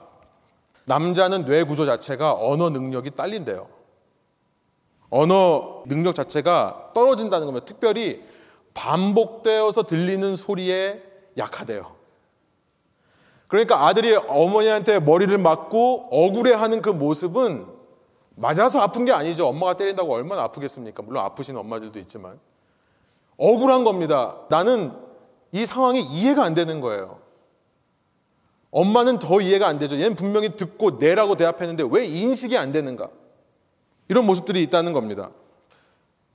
남자는 뇌 구조 자체가 언어 능력이 딸린대요. 언어 능력 자체가 떨어진다는 겁니다. 특별히 반복되어서 들리는 소리에 약하대요. 그러니까 아들이 어머니한테 머리를 맞고 억울해하는 그 모습은 맞아서 아픈 게 아니죠. 엄마가 때린다고 얼마나 아프겠습니까? 물론 아프신 엄마들도 있지만 억울한 겁니다. 나는 이 상황이 이해가 안 되는 거예요. 엄마는 더 이해가 안 되죠. 얘는 분명히 듣고 내라고 대답했는데 왜 인식이 안 되는가? 이런 모습들이 있다는 겁니다.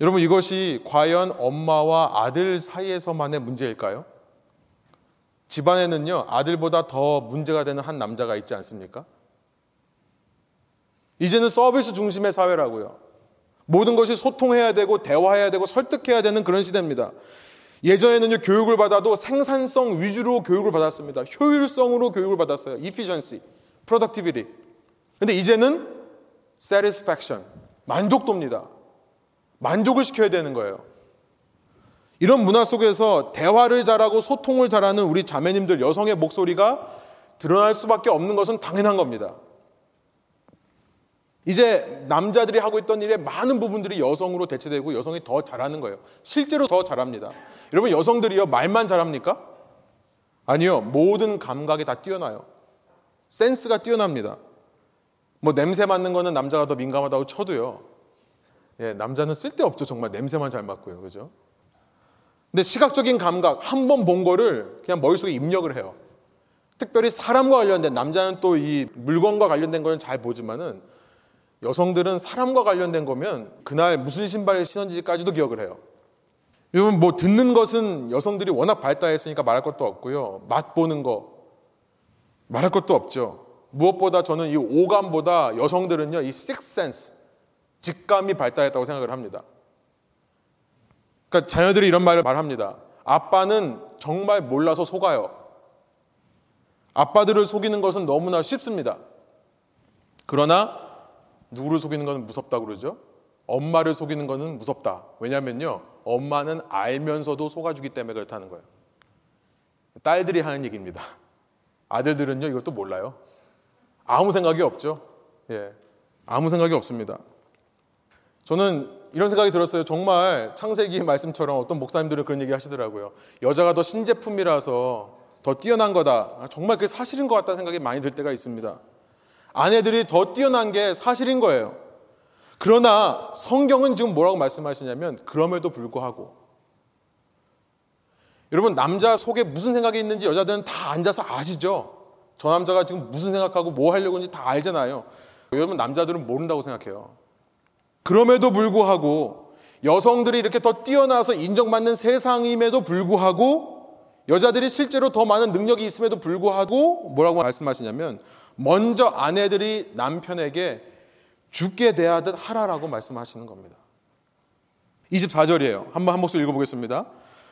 여러분 이것이 과연 엄마와 아들 사이에서만의 문제일까요? 집안에는요 아들보다 더 문제가 되는 한 남자가 있지 않습니까? 이제는 서비스 중심의 사회라고요. 모든 것이 소통해야 되고 대화해야 되고 설득해야 되는 그런 시대입니다. 예전에는요, 교육을 받아도 생산성 위주로 교육을 받았습니다. 효율성으로 교육을 받았어요. efficiency, productivity. 근데 이제는 satisfaction, 만족도입니다. 만족을 시켜야 되는 거예요. 이런 문화 속에서 대화를 잘하고 소통을 잘하는 우리 자매님들 여성의 목소리가 드러날 수밖에 없는 것은 당연한 겁니다. 이제 남자들이 하고 있던 일의 많은 부분들이 여성으로 대체되고 여성이 더 잘하는 거예요. 실제로 더 잘합니다. 여러분 여성들이요 말만 잘합니까? 아니요 모든 감각이 다 뛰어나요. 센스가 뛰어납니다. 뭐 냄새 맡는 거는 남자가 더 민감하다고 쳐도요. 예, 남자는 쓸데없죠. 정말 냄새만 잘 맡고요. 그죠? 근데 시각적인 감각 한 번 본 거를 그냥 머릿속에 입력을 해요. 특별히 사람과 관련된 남자는 또 이 물건과 관련된 거는 잘 보지만은 여성들은 사람과 관련된 거면 그날 무슨 신발을 신었는지까지도 기억을 해요. 여러분 뭐 듣는 것은 여성들이 워낙 발달했으니까 말할 것도 없고요. 맛 보는 거 말할 것도 없죠. 무엇보다 저는 이 오감보다 여성들은요 이 sense 직감이 발달했다고 생각을 합니다. 그러니까 자녀들이 이런 말을 말합니다. 아빠는 정말 몰라서 속아요. 아빠들을 속이는 것은 너무나 쉽습니다. 그러나 누구를 속이는 것은 무섭다고 그러죠? 엄마를 속이는 것은 무섭다. 왜냐면요. 엄마는 알면서도 속아주기 때문에 그렇다는 거예요. 딸들이 하는 얘기입니다. 아들들은요, 이것도 몰라요. 아무 생각이 없죠. 예. 아무 생각이 없습니다. 저는 이런 생각이 들었어요. 정말 창세기 말씀처럼 어떤 목사님들은 그런 얘기 하시더라고요. 여자가 더 신제품이라서 더 뛰어난 거다. 정말 그게 사실인 것 같다는 생각이 많이 들 때가 있습니다. 아내들이 더 뛰어난 게 사실인 거예요. 그러나 성경은 지금 뭐라고 말씀하시냐면 그럼에도 불구하고 여러분 남자 속에 무슨 생각이 있는지 여자들은 다 앉아서 아시죠? 저 남자가 지금 무슨 생각하고 뭐 하려고 하는지 다 알잖아요. 여러분 남자들은 모른다고 생각해요. 그럼에도 불구하고 여성들이 이렇게 더 뛰어나서 인정받는 세상임에도 불구하고 여자들이 실제로 더 많은 능력이 있음에도 불구하고 뭐라고 말씀하시냐면 먼저 아내들이 남편에게 죽게 대하듯 하라라고 말씀하시는 겁니다. 24절이에요. 한번 한 목소리 읽어보겠습니다.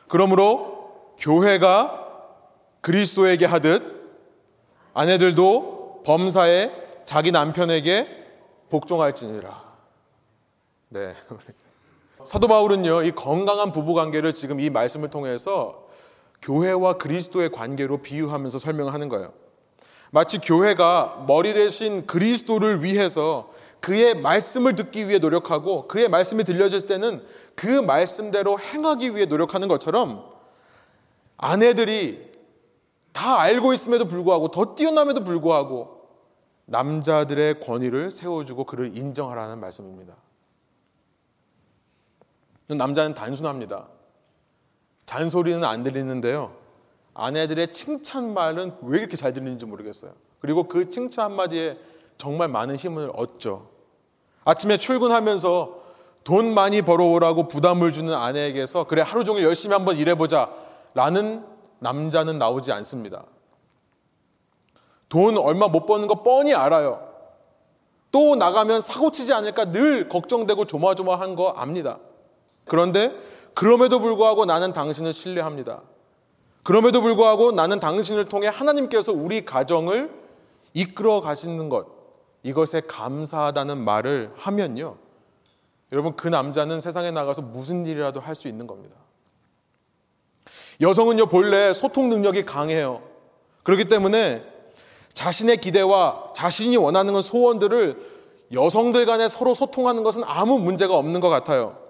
그러므로 교회가 그리스도에게 하듯 아내들도 범사에 자기 남편에게 복종할지니라. 네. 사도 바울은요, 이 건강한 부부 관계를 지금 이 말씀을 통해서 교회와 그리스도의 관계로 비유하면서 설명하는 거예요. 마치 교회가 머리 대신 그리스도를 위해서 그의 말씀을 듣기 위해 노력하고 그의 말씀이 들려질 때는 그 말씀대로 행하기 위해 노력하는 것처럼 아내들이 다 알고 있음에도 불구하고 더 뛰어남에도 불구하고 남자들의 권위를 세워주고 그를 인정하라는 말씀입니다. 남자는 단순합니다. 잔소리는 안 들리는데요. 아내들의 칭찬 말은 왜 이렇게 잘 들리는지 모르겠어요. 그리고 그 칭찬 한마디에 정말 많은 힘을 얻죠. 아침에 출근하면서 돈 많이 벌어오라고 부담을 주는 아내에게서 그래 하루 종일 열심히 한번 일해보자 라는 남자는 나오지 않습니다. 돈 얼마 못 버는 거 뻔히 알아요. 또 나가면 사고 치지 않을까 늘 걱정되고 조마조마한 거 압니다. 그런데 그럼에도 불구하고 나는 당신을 신뢰합니다. 그럼에도 불구하고 나는 당신을 통해 하나님께서 우리 가정을 이끌어 가시는 것, 이것에 감사하다는 말을 하면요. 여러분, 그 남자는 세상에 나가서 무슨 일이라도 할 수 있는 겁니다. 여성은요, 본래 소통 능력이 강해요. 그렇기 때문에 자신의 기대와 자신이 원하는 소원들을 여성들 간에 서로 소통하는 것은 아무 문제가 없는 것 같아요.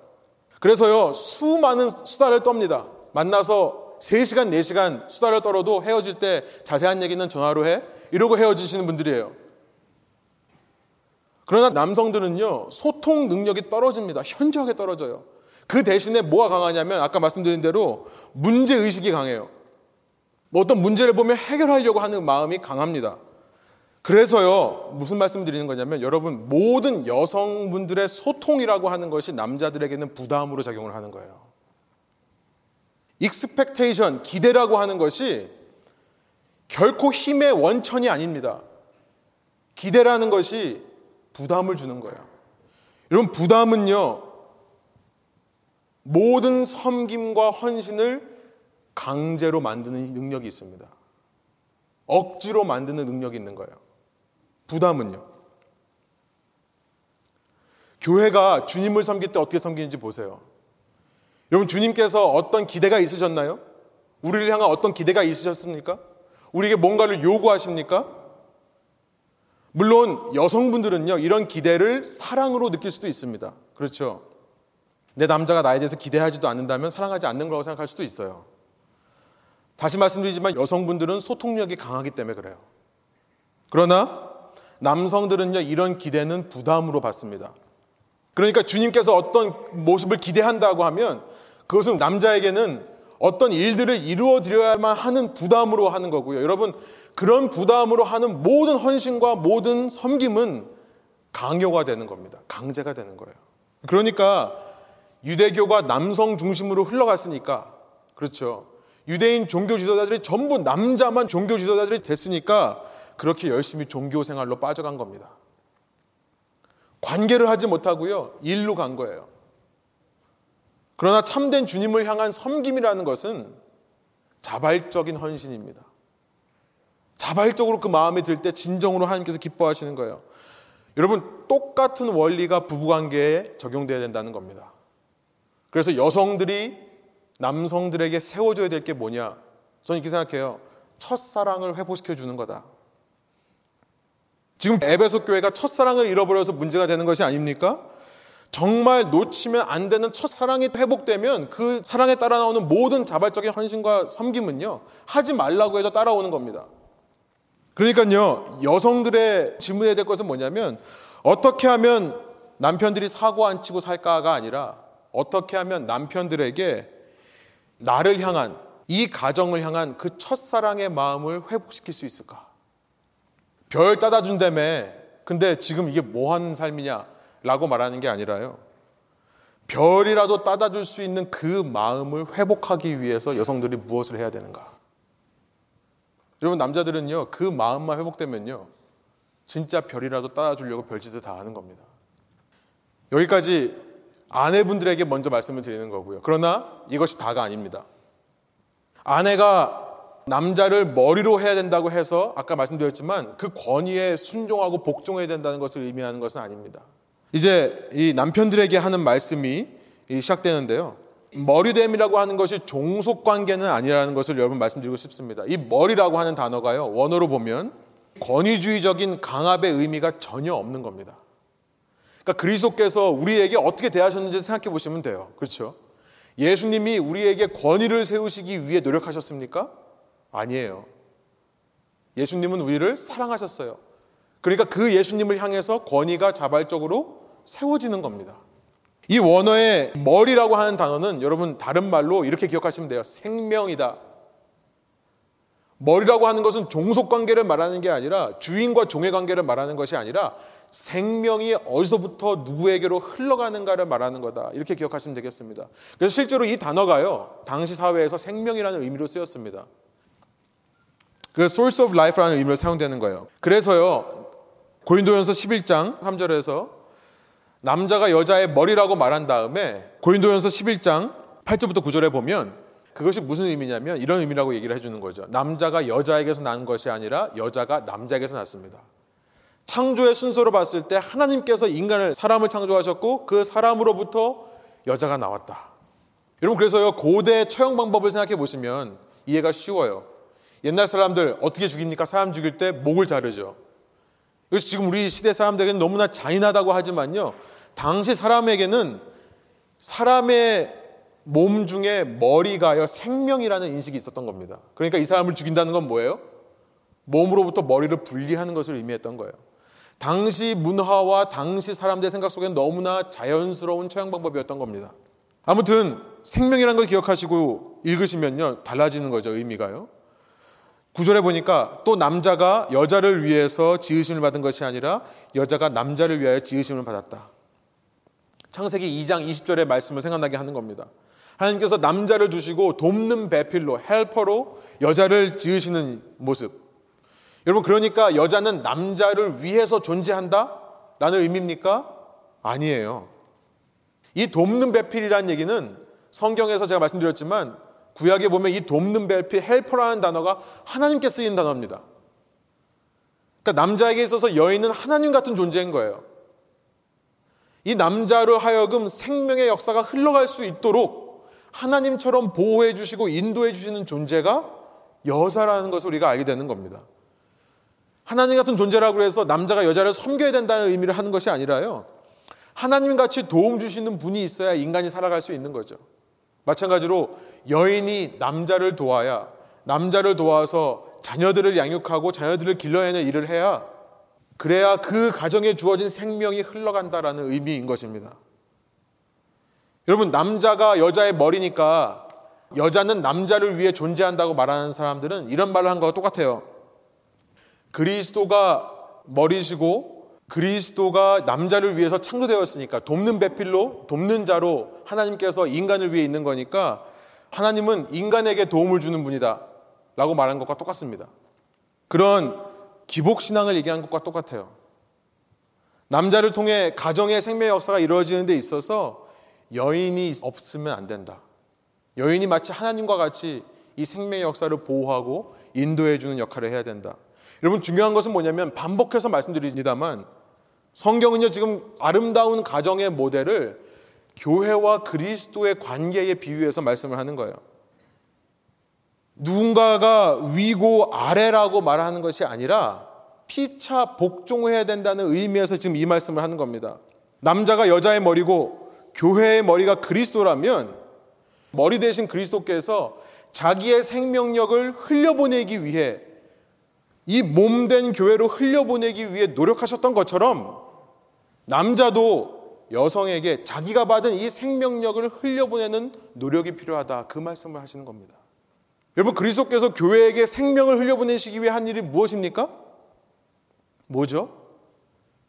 그래서요, 수많은 수다를 떱니다. 만나서 3시간, 4시간 수다를 떨어도 헤어질 때 자세한 얘기는 전화로 해? 이러고 헤어지시는 분들이에요. 그러나 남성들은요, 소통 능력이 떨어집니다. 현저하게 떨어져요. 그 대신에 뭐가 강하냐면, 아까 말씀드린 대로 문제의식이 강해요. 뭐 어떤 문제를 보면 해결하려고 하는 마음이 강합니다. 그래서요, 무슨 말씀 드리는 거냐면, 여러분, 모든 여성분들의 소통이라고 하는 것이 남자들에게는 부담으로 작용을 하는 거예요. expectation, 기대라고 하는 것이 결코 힘의 원천이 아닙니다. 기대라는 것이 부담을 주는 거예요. 여러분, 부담은요, 모든 섬김과 헌신을 강제로 만드는 능력이 있습니다. 억지로 만드는 능력이 있는 거예요. 부담은요. 교회가 주님을 섬길 때 어떻게 섬기는지 보세요. 여러분, 주님께서 어떤 기대가 있으셨나요? 우리를 향한 어떤 기대가 있으셨습니까? 우리에게 뭔가를 요구하십니까? 물론 여성분들은요, 이런 기대를 사랑으로 느낄 수도 있습니다. 그렇죠. 내 남자가 나에 대해서 기대하지도 않는다면 사랑하지 않는 거라고 생각할 수도 있어요. 다시 말씀드리지만 여성분들은 소통력이 강하기 때문에 그래요. 그러나 남성들은요, 이런 기대는 부담으로 받습니다. 그러니까 주님께서 어떤 모습을 기대한다고 하면 그것은 남자에게는 어떤 일들을 이루어 드려야만 하는 부담으로 하는 거고요. 여러분, 그런 부담으로 하는 모든 헌신과 모든 섬김은 강요가 되는 겁니다. 강제가 되는 거예요. 그러니까 유대교가 남성 중심으로 흘러갔으니까, 그렇죠. 유대인 종교 지도자들이 전부 남자만 종교 지도자들이 됐으니까 그렇게 열심히 종교 생활로 빠져간 겁니다. 관계를 하지 못하고요. 일로 간 거예요. 그러나 참된 주님을 향한 섬김이라는 것은 자발적인 헌신입니다. 자발적으로 그 마음에 들때 진정으로 하나님께서 기뻐하시는 거예요. 여러분, 똑같은 원리가 부부관계에 적용돼야 된다는 겁니다. 그래서 여성들이 남성들에게 세워줘야 될 게 뭐냐? 저는 이렇게 생각해요. 첫사랑을 회복시켜 주는 거다. 지금 에베소 교회가 첫사랑을 잃어버려서 문제가 되는 것이 아닙니까? 정말 놓치면 안 되는 첫 사랑이 회복되면 그 사랑에 따라 나오는 모든 자발적인 헌신과 섬김은요, 하지 말라고 해도 따라오는 겁니다. 그러니까요, 여성들의 질문해야 될 것은 뭐냐면, 어떻게 하면 남편들이 사고 안 치고 살까가 아니라, 어떻게 하면 남편들에게 나를 향한, 이 가정을 향한 그 첫사랑의 마음을 회복시킬 수 있을까? 별 따다 준다며, 근데 지금 이게 뭐 하는 삶이냐? 라고 말하는 게 아니라요. 별이라도 따다 줄 수 있는 그 마음을 회복하기 위해서 여성들이 무엇을 해야 되는가? 여러분, 남자들은요, 그 마음만 회복되면요, 진짜 별이라도 따다 주려고 별짓을 다 하는 겁니다. 여기까지 아내분들에게 먼저 말씀을 드리는 거고요. 그러나 이것이 다가 아닙니다. 아내가 남자를 머리로 해야 된다고 해서 아까 말씀드렸지만 그 권위에 순종하고 복종해야 된다는 것을 의미하는 것은 아닙니다. 이제 이 남편들에게 하는 말씀이 시작되는데요. 머리됨이라고 하는 것이 종속 관계는 아니라는 것을 여러분 말씀드리고 싶습니다. 이 머리라고 하는 단어가요. 원어로 보면 권위주의적인 강압의 의미가 전혀 없는 겁니다. 그러니까 그리스도께서 우리에게 어떻게 대하셨는지 생각해 보시면 돼요. 그렇죠? 예수님이 우리에게 권위를 세우시기 위해 노력하셨습니까? 아니에요. 예수님은 우리를 사랑하셨어요. 그러니까 그 예수님을 향해서 권위가 자발적으로 세워지는 겁니다. 이 원어의 머리라고 하는 단어는 여러분 다른 말로 이렇게 기억하시면 돼요. 생명이다. 머리라고 하는 것은 종속 관계를 말하는 게 아니라 주인과 종의 관계를 말하는 것이 아니라 생명이 어디서부터 누구에게로 흘러가는가를 말하는 거다. 이렇게 기억하시면 되겠습니다. 그래서 실제로 이 단어가요. 당시 사회에서 생명이라는 의미로 쓰였습니다. 그 source of life라는 의미로 사용되는 거예요. 그래서요. 고린도전서 11장 3절에서 남자가 여자의 머리라고 말한 다음에 고린도전서 11장 8절부터 9절에 보면 그것이 무슨 의미냐면 이런 의미라고 얘기를 해주는 거죠. 남자가 여자에게서 난 것이 아니라 여자가 남자에게서 났습니다. 창조의 순서로 봤을 때 하나님께서 인간을 사람을 창조하셨고 그 사람으로부터 여자가 나왔다. 여러분 그래서요 고대 처형 방법을 생각해 보시면 이해가 쉬워요. 옛날 사람들 어떻게 죽입니까? 사람 죽일 때 목을 자르죠. 이것이 지금 우리 시대 사람들에게는 너무나 잔인하다고 하지만요. 당시 사람에게는 사람의 몸 중에 머리가요 생명이라는 인식이 있었던 겁니다. 그러니까 이 사람을 죽인다는 건 뭐예요? 몸으로부터 머리를 분리하는 것을 의미했던 거예요. 당시 문화와 당시 사람들의 생각 속에는 너무나 자연스러운 처형 방법이었던 겁니다. 아무튼 생명이라는 걸 기억하시고 읽으시면요 달라지는 거죠 의미가요. 구절에 보니까 또 남자가 여자를 위해서 지으심을 받은 것이 아니라 여자가 남자를 위하여 지으심을 받았다. 창세기 2장 20절의 말씀을 생각나게 하는 겁니다. 하나님께서 남자를 두시고 돕는 배필로 헬퍼로 여자를 지으시는 모습. 여러분 그러니까 여자는 남자를 위해서 존재한다? 라는 의미입니까? 아니에요. 이 돕는 배필이라는 얘기는 성경에서 제가 말씀드렸지만 구약에 보면 이 돕는 배필 헬퍼라는 단어가 하나님께 쓰인 단어입니다. 그러니까 남자에게 있어서 여인은 하나님 같은 존재인 거예요. 이 남자로 하여금 생명의 역사가 흘러갈 수 있도록 하나님처럼 보호해 주시고 인도해 주시는 존재가 여사라는 것을 우리가 알게 되는 겁니다. 하나님 같은 존재라고 해서 남자가 여자를 섬겨야 된다는 의미를 하는 것이 아니라요. 하나님 같이 도움 주시는 분이 있어야 인간이 살아갈 수 있는 거죠. 마찬가지로 여인이 남자를 도와야 남자를 도와서 자녀들을 양육하고 자녀들을 길러내는 일을 해야 그래야 그 가정에 주어진 생명이 흘러간다라는 의미인 것입니다. 여러분 남자가 여자의 머리니까 여자는 남자를 위해 존재한다고 말하는 사람들은 이런 말을 한 것과 똑같아요. 그리스도가 머리시고 그리스도가 남자를 위해서 창조되었으니까 돕는 배필로 돕는 자로 하나님께서 인간을 위해 있는 거니까 하나님은 인간에게 도움을 주는 분이다 라고 말한 것과 똑같습니다. 그런 기복신앙을 얘기한 것과 똑같아요. 남자를 통해 가정의 생명 역사가 이루어지는 데 있어서 여인이 없으면 안 된다. 여인이 마치 하나님과 같이 이 생명의 역사를 보호하고 인도해 주는 역할을 해야 된다. 여러분 중요한 것은 뭐냐면 반복해서 말씀드립니다만 성경은요 지금 아름다운 가정의 모델을 교회와 그리스도의 관계에 비유해서 말씀을 하는 거예요. 누군가가 위고 아래라고 말하는 것이 아니라 피차 복종해야 된다는 의미에서 지금 이 말씀을 하는 겁니다. 남자가 여자의 머리고 교회의 머리가 그리스도라면 머리 대신 그리스도께서 자기의 생명력을 흘려보내기 위해 이 몸된 교회로 흘려보내기 위해 노력하셨던 것처럼 남자도 여성에게 자기가 받은 이 생명력을 흘려보내는 노력이 필요하다. 그 말씀을 하시는 겁니다. 여러분, 그리스도께서 교회에게 생명을 흘려보내시기 위해 한 일이 무엇입니까? 뭐죠?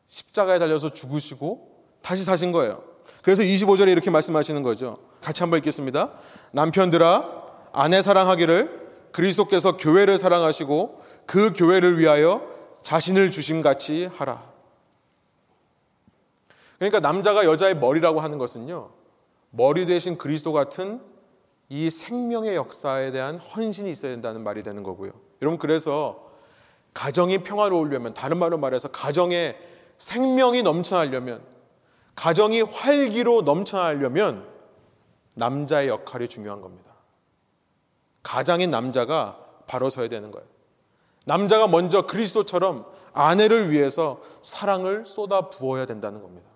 십자가에 달려서 죽으시고 다시 사신 거예요. 그래서 25절에 이렇게 말씀하시는 거죠. 같이 한번 읽겠습니다. 남편들아, 아내 사랑하기를 그리스도께서 교회를 사랑하시고 그 교회를 위하여 자신을 주심 같이 하라. 그러니까 남자가 여자의 머리라고 하는 것은요. 머리 대신 그리스도 같은 이 생명의 역사에 대한 헌신이 있어야 된다는 말이 되는 거고요. 여러분 그래서 가정이 평화로우려면 다른 말로 말해서 가정에 생명이 넘쳐나려면 가정이 활기로 넘쳐나려면 남자의 역할이 중요한 겁니다. 가장인 남자가 바로 서야 되는 거예요. 남자가 먼저 그리스도처럼 아내를 위해서 사랑을 쏟아 부어야 된다는 겁니다.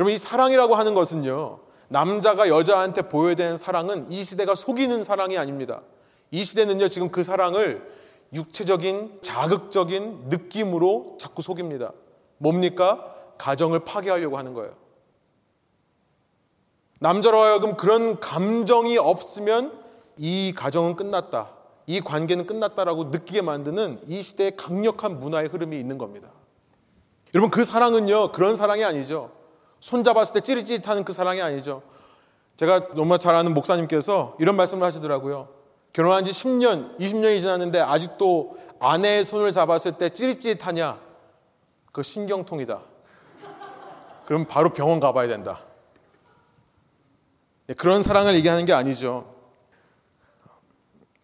여러분, 이 사랑이라고 하는 것은요, 남자가 여자한테 보여야 되는 사랑은 이 시대가 속이는 사랑이 아닙니다. 이 시대는요, 지금 그 사랑을 육체적인, 자극적인 느낌으로 자꾸 속입니다. 뭡니까? 가정을 파괴하려고 하는 거예요. 남자로 하여금 그런 감정이 없으면 이 가정은 끝났다. 이 관계는 끝났다라고 느끼게 만드는 이 시대의 강력한 문화의 흐름이 있는 겁니다. 여러분 그 사랑은요 그런 사랑이 아니죠. 손잡았을 때 찌릿찌릿하는 그 사랑이 아니죠. 제가 너무 잘 아는 목사님께서 이런 말씀을 하시더라고요. 결혼한 지 10년, 20년이 지났는데 아직도 아내의 손을 잡았을 때 찌릿찌릿하냐? 그 신경통이다. 그럼 바로 병원 가봐야 된다. 예, 그런 사랑을 얘기하는 게 아니죠.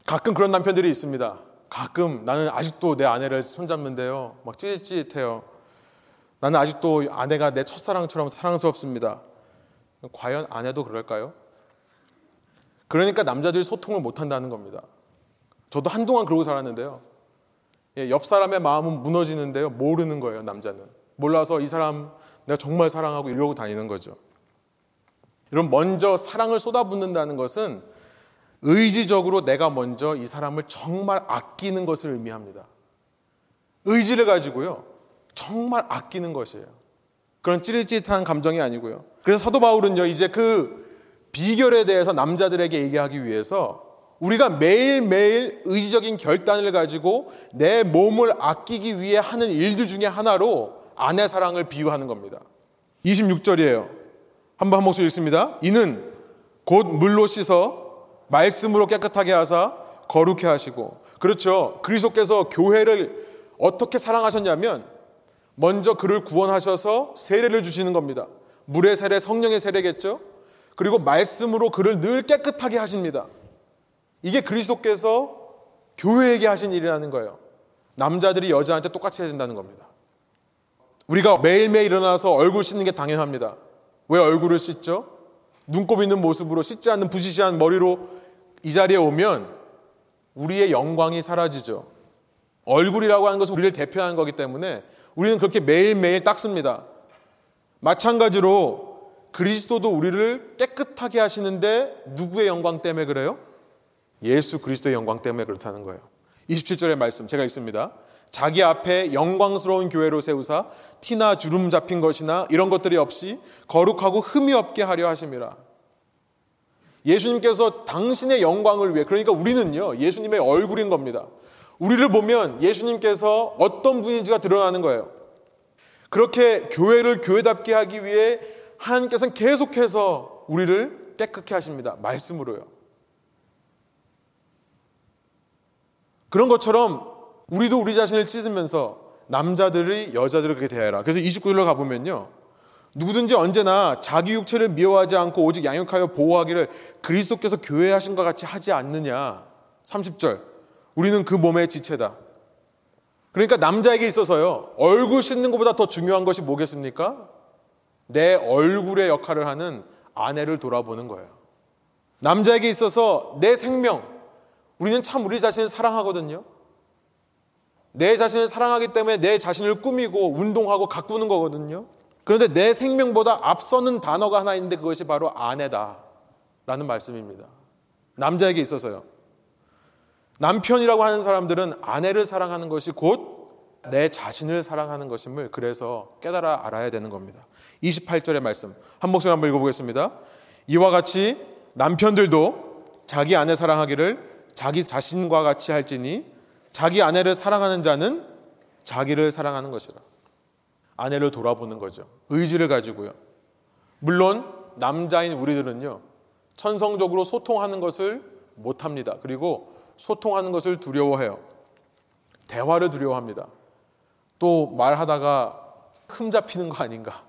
가끔 그런 남편들이 있습니다. 가끔 나는 아직도 내 아내를 손잡는데요. 막 찌릿찌릿해요. 나는 아직도 아내가 내 첫사랑처럼 사랑스럽습니다. 과연 아내도 그럴까요? 그러니까 남자들이 소통을 못 한다는 겁니다. 저도 한동안 그러고 살았는데요. 예, 옆 사람의 마음은 무너지는데요. 모르는 거예요, 남자는. 몰라서 이 사람 내가 정말 사랑하고 이러고 다니는 거죠. 여러분, 먼저 사랑을 쏟아붓는다는 것은 의지적으로 내가 먼저 이 사람을 정말 아끼는 것을 의미합니다. 의지를 가지고요. 정말 아끼는 것이에요. 그런 찌릿찌릿한 감정이 아니고요. 그래서 사도 바울은요, 이제 그 비결에 대해서 남자들에게 얘기하기 위해서 우리가 매일매일 의지적인 결단을 가지고 내 몸을 아끼기 위해 하는 일들 중에 하나로 아내 사랑을 비유하는 겁니다. 26절이에요. 한번 한 목소리 읽습니다. 이는 곧 물로 씻어 말씀으로 깨끗하게 하사 거룩해 하시고 그렇죠. 그리스도께서 교회를 어떻게 사랑하셨냐면 먼저 그를 구원하셔서 세례를 주시는 겁니다. 물의 세례, 성령의 세례겠죠. 그리고 말씀으로 그를 늘 깨끗하게 하십니다. 이게 그리스도께서 교회에게 하신 일이라는 거예요. 남자들이 여자한테 똑같이 해야 된다는 겁니다. 우리가 매일매일 일어나서 얼굴 씻는 게 당연합니다. 왜 얼굴을 씻죠? 눈곱 있는 모습으로 씻지 않는 부시시한 머리로 이 자리에 오면 우리의 영광이 사라지죠. 얼굴이라고 하는 것은 우리를 대표하는 거기 때문에 우리는 그렇게 매일매일 닦습니다. 마찬가지로 그리스도도 우리를 깨끗하게 하시는데 누구의 영광 때문에 그래요? 예수 그리스도의 영광 때문에 그렇다는 거예요. 27절의 말씀 제가 읽습니다. 자기 앞에 영광스러운 교회로 세우사 티나 주름 잡힌 것이나 이런 것들이 없이 거룩하고 흠이 없게 하려 하심이라. 예수님께서 당신의 영광을 위해 그러니까 우리는요 예수님의 얼굴인 겁니다. 우리를 보면 예수님께서 어떤 분인지가 드러나는 거예요. 그렇게 교회를 교회답게 하기 위해 하나님께서는 계속해서 우리를 깨끗게 하십니다. 말씀으로요. 그런 것처럼 우리도 우리 자신을 찢으면서 남자들이 여자들을 그렇게 대해라. 그래서 29절로 가보면요. 누구든지 언제나 자기 육체를 미워하지 않고 오직 양육하여 보호하기를 그리스도께서 교회 하신 것 같이 하지 않느냐. 30절. 우리는 그 몸의 지체다. 그러니까 남자에게 있어서요. 얼굴 씻는 것보다 더 중요한 것이 뭐겠습니까? 내 얼굴의 역할을 하는 아내를 돌아보는 거예요. 남자에게 있어서 내 생명, 우리는 참 우리 자신을 사랑하거든요. 내 자신을 사랑하기 때문에 내 자신을 꾸미고 운동하고 가꾸는 거거든요. 그런데 내 생명보다 앞서는 단어가 하나 있는데 그것이 바로 아내다. 라는 말씀입니다. 남자에게 있어서요. 남편이라고 하는 사람들은 아내를 사랑하는 것이 곧 내 자신을 사랑하는 것임을 그래서 깨달아 알아야 되는 겁니다. 28절의 말씀. 한 목소리 한번 읽어보겠습니다. 이와 같이 남편들도 자기 아내 사랑하기를 자기 자신과 같이 할지니 자기 아내를 사랑하는 자는 자기를 사랑하는 것이라. 아내를 돌아보는 거죠. 의지를 가지고요. 물론 남자인 우리들은요. 천성적으로 소통하는 것을 못 합니다. 그리고 소통하는 것을 두려워해요. 대화를 두려워합니다. 또 말하다가 흠 잡히는 거 아닌가.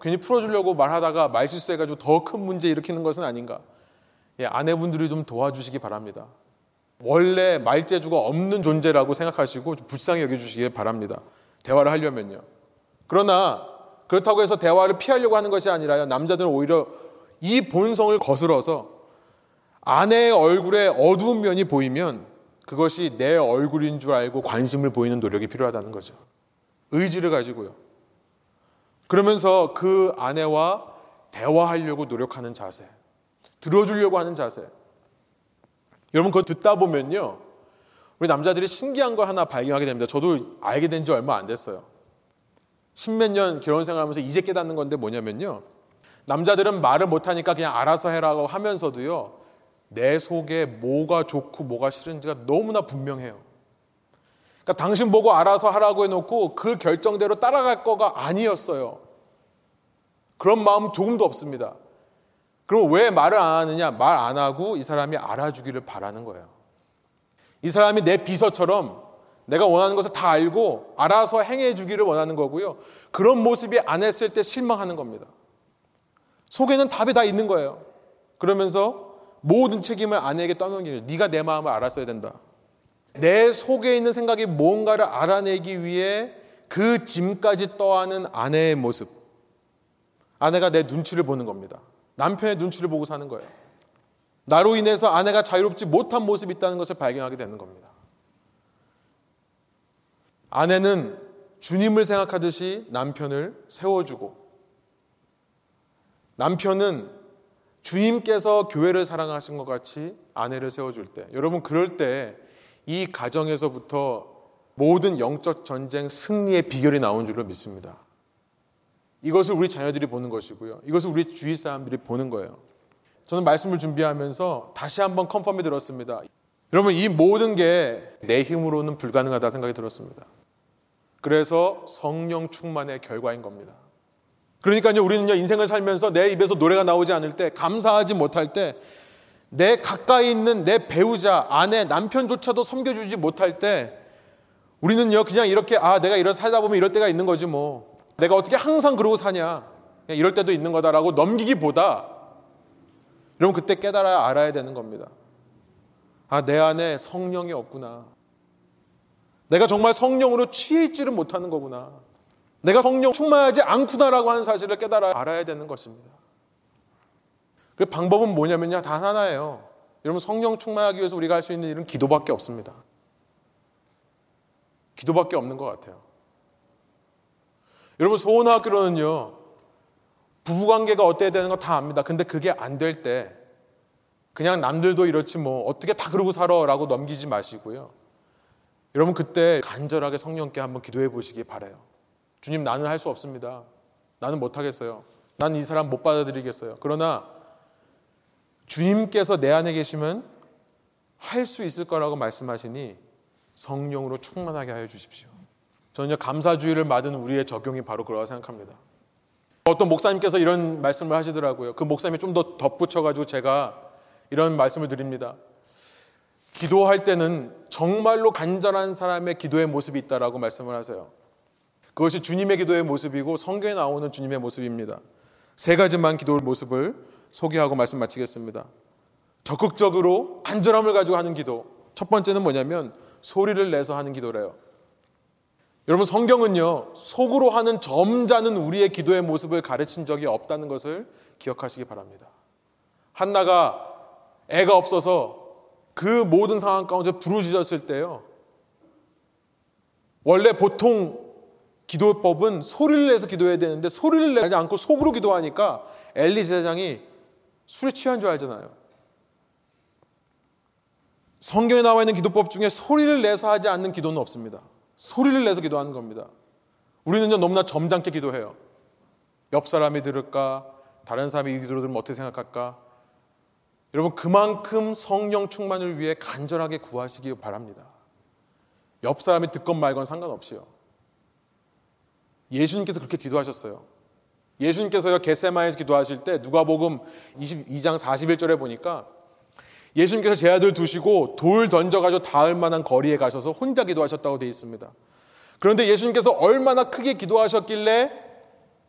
괜히 풀어주려고 말하다가 말 실수해가지고 더 큰 문제 일으키는 것은 아닌가. 예, 아내분들이 좀 도와주시기 바랍니다. 원래 말재주가 없는 존재라고 생각하시고 불쌍히 여겨주시기 바랍니다. 대화를 하려면요. 그러나 그렇다고 해서 대화를 피하려고 하는 것이 아니라요. 남자들은 오히려 이 본성을 거슬러서 아내의 얼굴에 어두운 면이 보이면 그것이 내 얼굴인 줄 알고 관심을 보이는 노력이 필요하다는 거죠. 의지를 가지고요. 그러면서 그 아내와 대화하려고 노력하는 자세, 들어주려고 하는 자세. 여러분 그거 듣다 보면요. 우리 남자들이 신기한 거 하나 발견하게 됩니다. 저도 알게 된 지 얼마 안 됐어요. 십몇 년 결혼 생활하면서 이제 깨닫는 건데 뭐냐면요. 남자들은 말을 못하니까 그냥 알아서 해라고 하면서도요. 내 속에 뭐가 좋고 뭐가 싫은지가 너무나 분명해요. 그러니까 당신 보고 알아서 하라고 해놓고 그 결정대로 따라갈 거가 아니었어요. 그런 마음 조금도 없습니다. 그럼 왜 말을 안 하느냐? 말 안 하고 이 사람이 알아주기를 바라는 거예요. 이 사람이 내 비서처럼 내가 원하는 것을 다 알고 알아서 행해 주기를 원하는 거고요. 그런 모습이 안 했을 때 실망하는 겁니다. 속에는 답이 다 있는 거예요. 그러면서 모든 책임을 아내에게 떠넘기는 네가 내 마음을 알았어야 된다. 내 속에 있는 생각이 뭔가를 알아내기 위해 그 짐까지 떠하는 아내의 모습. 아내가 내 눈치를 보는 겁니다. 남편의 눈치를 보고 사는 거예요. 나로 인해서 아내가 자유롭지 못한 모습이 있다는 것을 발견하게 되는 겁니다. 아내는 주님을 생각하듯이 남편을 세워주고 남편은 주님께서 교회를 사랑하신 것 같이 아내를 세워줄 때 여러분 그럴 때 이 가정에서부터 모든 영적 전쟁 승리의 비결이 나온 줄로 믿습니다. 이것을 우리 자녀들이 보는 것이고요. 이것을 우리 주위 사람들이 보는 거예요. 저는 말씀을 준비하면서 다시 한번 컨펌이 들었습니다. 여러분 이 모든 게 내 힘으로는 불가능하다 생각이 들었습니다. 그래서 성령 충만의 결과인 겁니다. 그러니까요, 우리는요, 인생을 살면서 내 입에서 노래가 나오지 않을 때, 감사하지 못할 때, 내 가까이 있는 내 배우자, 아내, 남편조차도 섬겨주지 못할 때, 우리는요, 그냥 이렇게, 아, 내가 이런 살다 보면 이럴 때가 있는 거지 뭐. 내가 어떻게 항상 그러고 사냐. 이럴 때도 있는 거다라고 넘기기보다, 여러분, 그때 깨달아야 알아야 되는 겁니다. 아, 내 안에 성령이 없구나. 내가 정말 성령으로 취해 있지를 못하는 거구나. 내가 성령 충만하지 않구나라고 하는 사실을 깨달아 알아야 되는 것입니다. 그 방법은 뭐냐면요. 단 하나예요. 여러분 성령 충만하기 위해서 우리가 할 수 있는 일은 기도밖에 없습니다. 기도밖에 없는 것 같아요. 여러분 소원학교로는요. 부부관계가 어때야 되는 거 다 압니다. 근데 그게 안 될 때 그냥 남들도 이렇지 뭐 어떻게 다 그러고 살아라고 넘기지 마시고요. 여러분 그때 간절하게 성령께 한번 기도해 보시기 바래요. 주님 나는 할 수 없습니다. 나는 못 하겠어요. 난 이 사람 못 받아들이겠어요. 그러나 주님께서 내 안에 계시면 할 수 있을 거라고 말씀하시니 성령으로 충만하게 하여 주십시오. 저는 감사주의를 받은 우리의 적용이 바로 그러라 생각합니다. 어떤 목사님께서 이런 말씀을 하시더라고요. 그 목사님이 좀 더 덧붙여가지고 제가 이런 말씀을 드립니다. 기도할 때는 정말로 간절한 사람의 기도의 모습이 있다라고 말씀을 하세요. 그것이 주님의 기도의 모습이고 성경에 나오는 주님의 모습입니다. 세 가지만 기도의 모습을 소개하고 말씀 마치겠습니다. 적극적으로 간절함을 가지고 하는 기도. 첫 번째는 뭐냐면 소리를 내서 하는 기도래요. 여러분 성경은요 속으로 하는 점잖은 우리의 기도의 모습을 가르친 적이 없다는 것을 기억하시기 바랍니다. 한나가 애가 없어서 그 모든 상황 가운데 부르짖었을 때요. 원래 보통 기도법은 소리를 내서 기도해야 되는데 소리를 내지 않고 속으로 기도하니까 엘리 제사장이 술에 취한 줄 알잖아요. 성경에 나와 있는 기도법 중에 소리를 내서 하지 않는 기도는 없습니다. 소리를 내서 기도하는 겁니다. 우리는요 너무나 점잖게 기도해요. 옆 사람이 들을까? 다른 사람이 이 기도를 들으면 어떻게 생각할까? 여러분 그만큼 성령 충만을 위해 간절하게 구하시기 바랍니다. 옆 사람이 듣건 말건 상관없이요. 예수님께서 그렇게 기도하셨어요. 예수님께서요 겟세마에서 기도하실 때 누가복음 22장 41절에 보니까 예수님께서 제 아들 두시고 돌 던져가지고 닿을 만한 거리에 가셔서 혼자 기도하셨다고 되어 있습니다. 그런데 예수님께서 얼마나 크게 기도하셨길래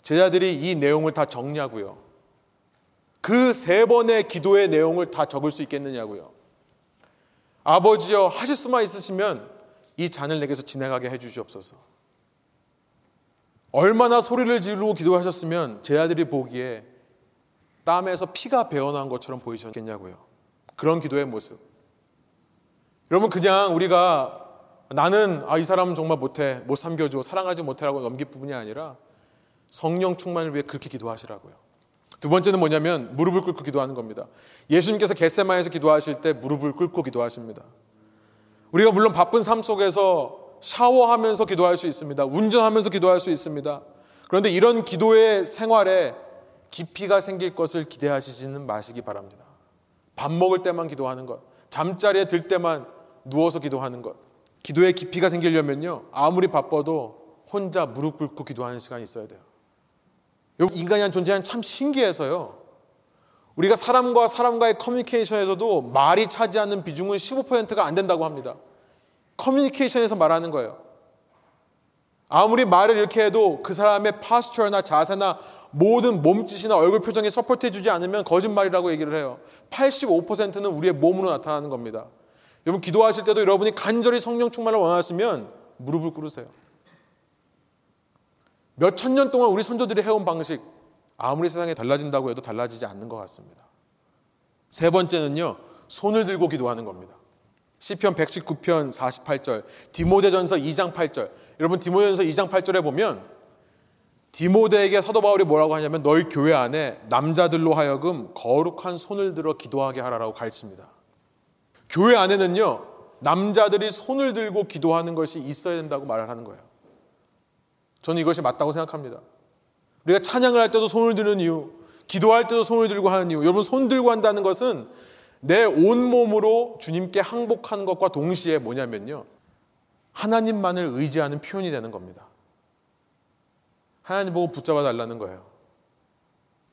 제자들이 이 내용을 다 정리하고요. 그 세 번의 기도의 내용을 다 적을 수 있겠느냐고요. 아버지여 하실 수만 있으시면 이 잔을 내게서 지나가게 해 주시옵소서. 얼마나 소리를 지르고 기도하셨으면 제 아들이 보기에 땀에서 피가 배어난 것처럼 보이셨겠냐고요. 그런 기도의 모습. 여러분 그냥 우리가 나는 아, 이 사람은 정말 못해 못 삼겨줘 사랑하지 못해라고 넘길 부분이 아니라 성령 충만을 위해 그렇게 기도하시라고요. 두 번째는 뭐냐면 무릎을 꿇고 기도하는 겁니다. 예수님께서 겟세마에서 기도하실 때 무릎을 꿇고 기도하십니다. 우리가 물론 바쁜 삶 속에서 샤워하면서 기도할 수 있습니다. 운전하면서 기도할 수 있습니다. 그런데 이런 기도의 생활에 깊이가 생길 것을 기대하시지는 마시기 바랍니다. 밥 먹을 때만 기도하는 것, 잠자리에 들 때만 누워서 기도하는 것. 기도의 깊이가 생기려면요. 아무리 바빠도 혼자 무릎 꿇고 기도하는 시간이 있어야 돼요. 인간이란 존재는 참 신기해서요. 우리가 사람과 사람과의 커뮤니케이션에서도 말이 차지하는 비중은 15%가 안 된다고 합니다. 커뮤니케이션에서 말하는 거예요. 아무리 말을 이렇게 해도 그 사람의 파스처나 자세나 모든 몸짓이나 얼굴 표정에 서포트해 주지 않으면 거짓말이라고 얘기를 해요. 85%는 우리의 몸으로 나타나는 겁니다. 여러분 기도하실 때도 여러분이 간절히 성령 충만을 원하시면 무릎을 꿇으세요. 몇 천 년 동안 우리 선조들이 해온 방식 아무리 세상에 달라진다고 해도 달라지지 않는 것 같습니다. 세 번째는요. 손을 들고 기도하는 겁니다. 시편 119편 48절, 디모데전서 2장 8절. 여러분 디모데전서 2장 8절에 보면 디모데에게 사도 바울이 뭐라고 하냐면 너희 교회 안에 남자들로 하여금 거룩한 손을 들어 기도하게 하라라고 가르칩니다. 교회 안에는요. 남자들이 손을 들고 기도하는 것이 있어야 된다고 말을 하는 거예요. 저는 이것이 맞다고 생각합니다. 우리가 찬양을 할 때도 손을 드는 이유, 기도할 때도 손을 들고 하는 이유. 여러분 손 들고 한다는 것은 내 온몸으로 주님께 항복하는 것과 동시에 뭐냐면요. 하나님만을 의지하는 표현이 되는 겁니다. 하나님 보고 붙잡아 달라는 거예요.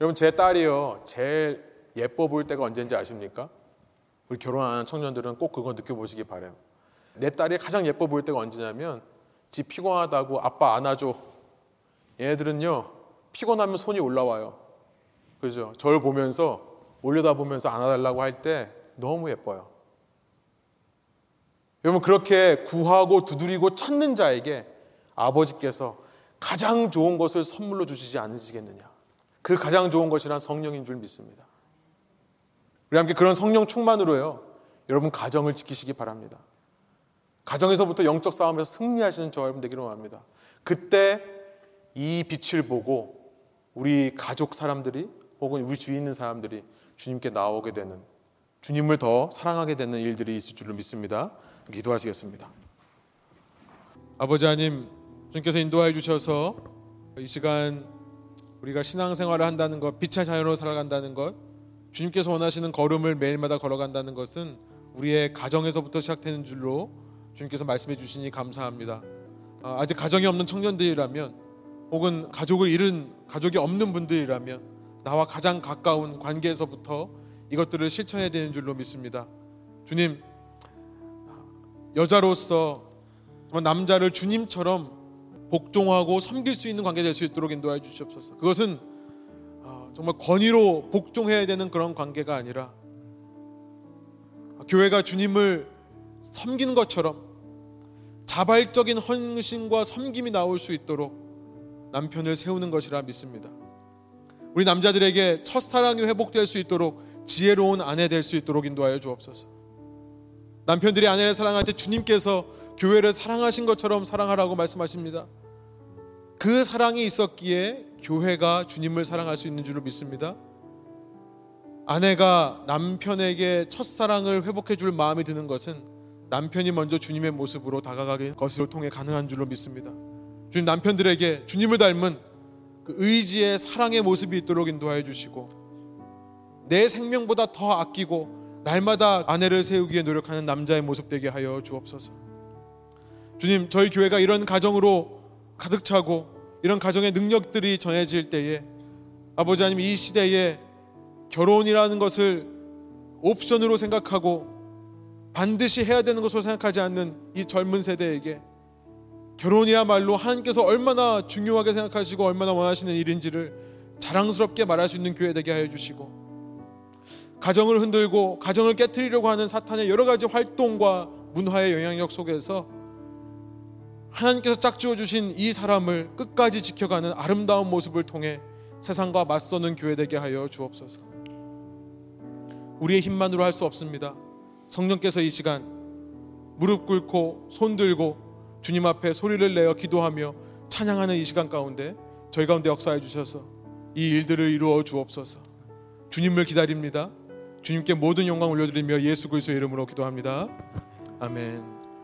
여러분 제 딸이요. 제일 예뻐 보일 때가 언제인지 아십니까? 우리 결혼하는 청년들은 꼭 그거 느껴보시기 바래요. 내 딸이 가장 예뻐 보일 때가 언제냐면 지 피곤하다고 아빠 안아줘. 얘네들은요. 피곤하면 손이 올라와요. 그죠? 저를 보면서 올려다 보면서 안아달라고 할 때 너무 예뻐요. 여러분 그렇게 구하고 두드리고 찾는 자에게 아버지께서 가장 좋은 것을 선물로 주시지 않으시겠느냐. 그 가장 좋은 것이란 성령인 줄 믿습니다. 우리 함께 그런 성령 충만으로요. 여러분 가정을 지키시기 바랍니다. 가정에서부터 영적 싸움에서 승리하시는 저 여러분 되기를 원합니다. 그때 이 빛을 보고 우리 가족 사람들이 혹은 우리 주위에 있는 사람들이 주님께 나오게 되는 주님을 더 사랑하게 되는 일들이 있을 줄로 믿습니다. 기도하시겠습니다. 아버지 하나님 주님께서 인도하여 주셔서 이 시간 우리가 신앙생활을 한다는 것, 빛의 자연으로 살아간다는 것, 주님께서 원하시는 걸음을 매일마다 걸어간다는 것은 우리의 가정에서부터 시작되는 줄로 주님께서 말씀해 주시니 감사합니다. 아, 아직 가정이 없는 청년들이라면 혹은 가족을 잃은 가족이 없는 분들이라면 나와 가장 가까운 관계에서부터 이것들을 실천해야 되는 줄로 믿습니다. 주님, 여자로서 남자를 주님처럼 복종하고 섬길 수 있는 관계 될 수 있도록 인도해 주시옵소서. 그것은 어, 정말 권위로 복종해야 되는 그런 관계가 아니라 교회가 주님을 섬기는 것처럼 자발적인 헌신과 섬김이 나올 수 있도록 남편을 세우는 것이라 믿습니다. 우리 남자들에게 첫사랑이 회복될 수 있도록 지혜로운 아내 될 수 있도록 인도하여 주옵소서. 남편들이 아내를 사랑할 때 주님께서 교회를 사랑하신 것처럼 사랑하라고 말씀하십니다. 그 사랑이 있었기에 교회가 주님을 사랑할 수 있는 줄로 믿습니다. 아내가 남편에게 첫사랑을 회복해 줄 마음이 드는 것은 남편이 먼저 주님의 모습으로 다가가는 것을 통해 가능한 줄로 믿습니다. 주님 남편들에게 주님을 닮은 그 의지의 사랑의 모습이 있도록 인도하여 주시고 내 생명보다 더 아끼고 날마다 아내를 세우기 위해 노력하는 남자의 모습 되게 하여 주옵소서. 주님, 저희 교회가 이런 가정으로 가득 차고 이런 가정의 능력들이 전해질 때에 아버지 하나님 이 시대에 결혼이라는 것을 옵션으로 생각하고 반드시 해야 되는 것으로 생각하지 않는 이 젊은 세대에게 결혼이야말로 하나님께서 얼마나 중요하게 생각하시고 얼마나 원하시는 일인지를 자랑스럽게 말할 수 있는 교회 되게 하여 주시고 가정을 흔들고 가정을 깨뜨리려고 하는 사탄의 여러 가지 활동과 문화의 영향력 속에서 하나님께서 짝지어 주신 이 사람을 끝까지 지켜가는 아름다운 모습을 통해 세상과 맞서는 교회 되게 하여 주옵소서. 우리의 힘만으로 할 수 없습니다. 성령께서 이 시간 무릎 꿇고 손 들고 주님 앞에 소리를 내어 기도하며 찬양하는 이 시간 가운데 저희 가운데 역사해 주셔서 이 일들을 이루어 주옵소서. 주님을 기다립니다. 주님께 모든 영광 올려드리며 예수 그리스도의 이름으로 기도합니다. 아멘.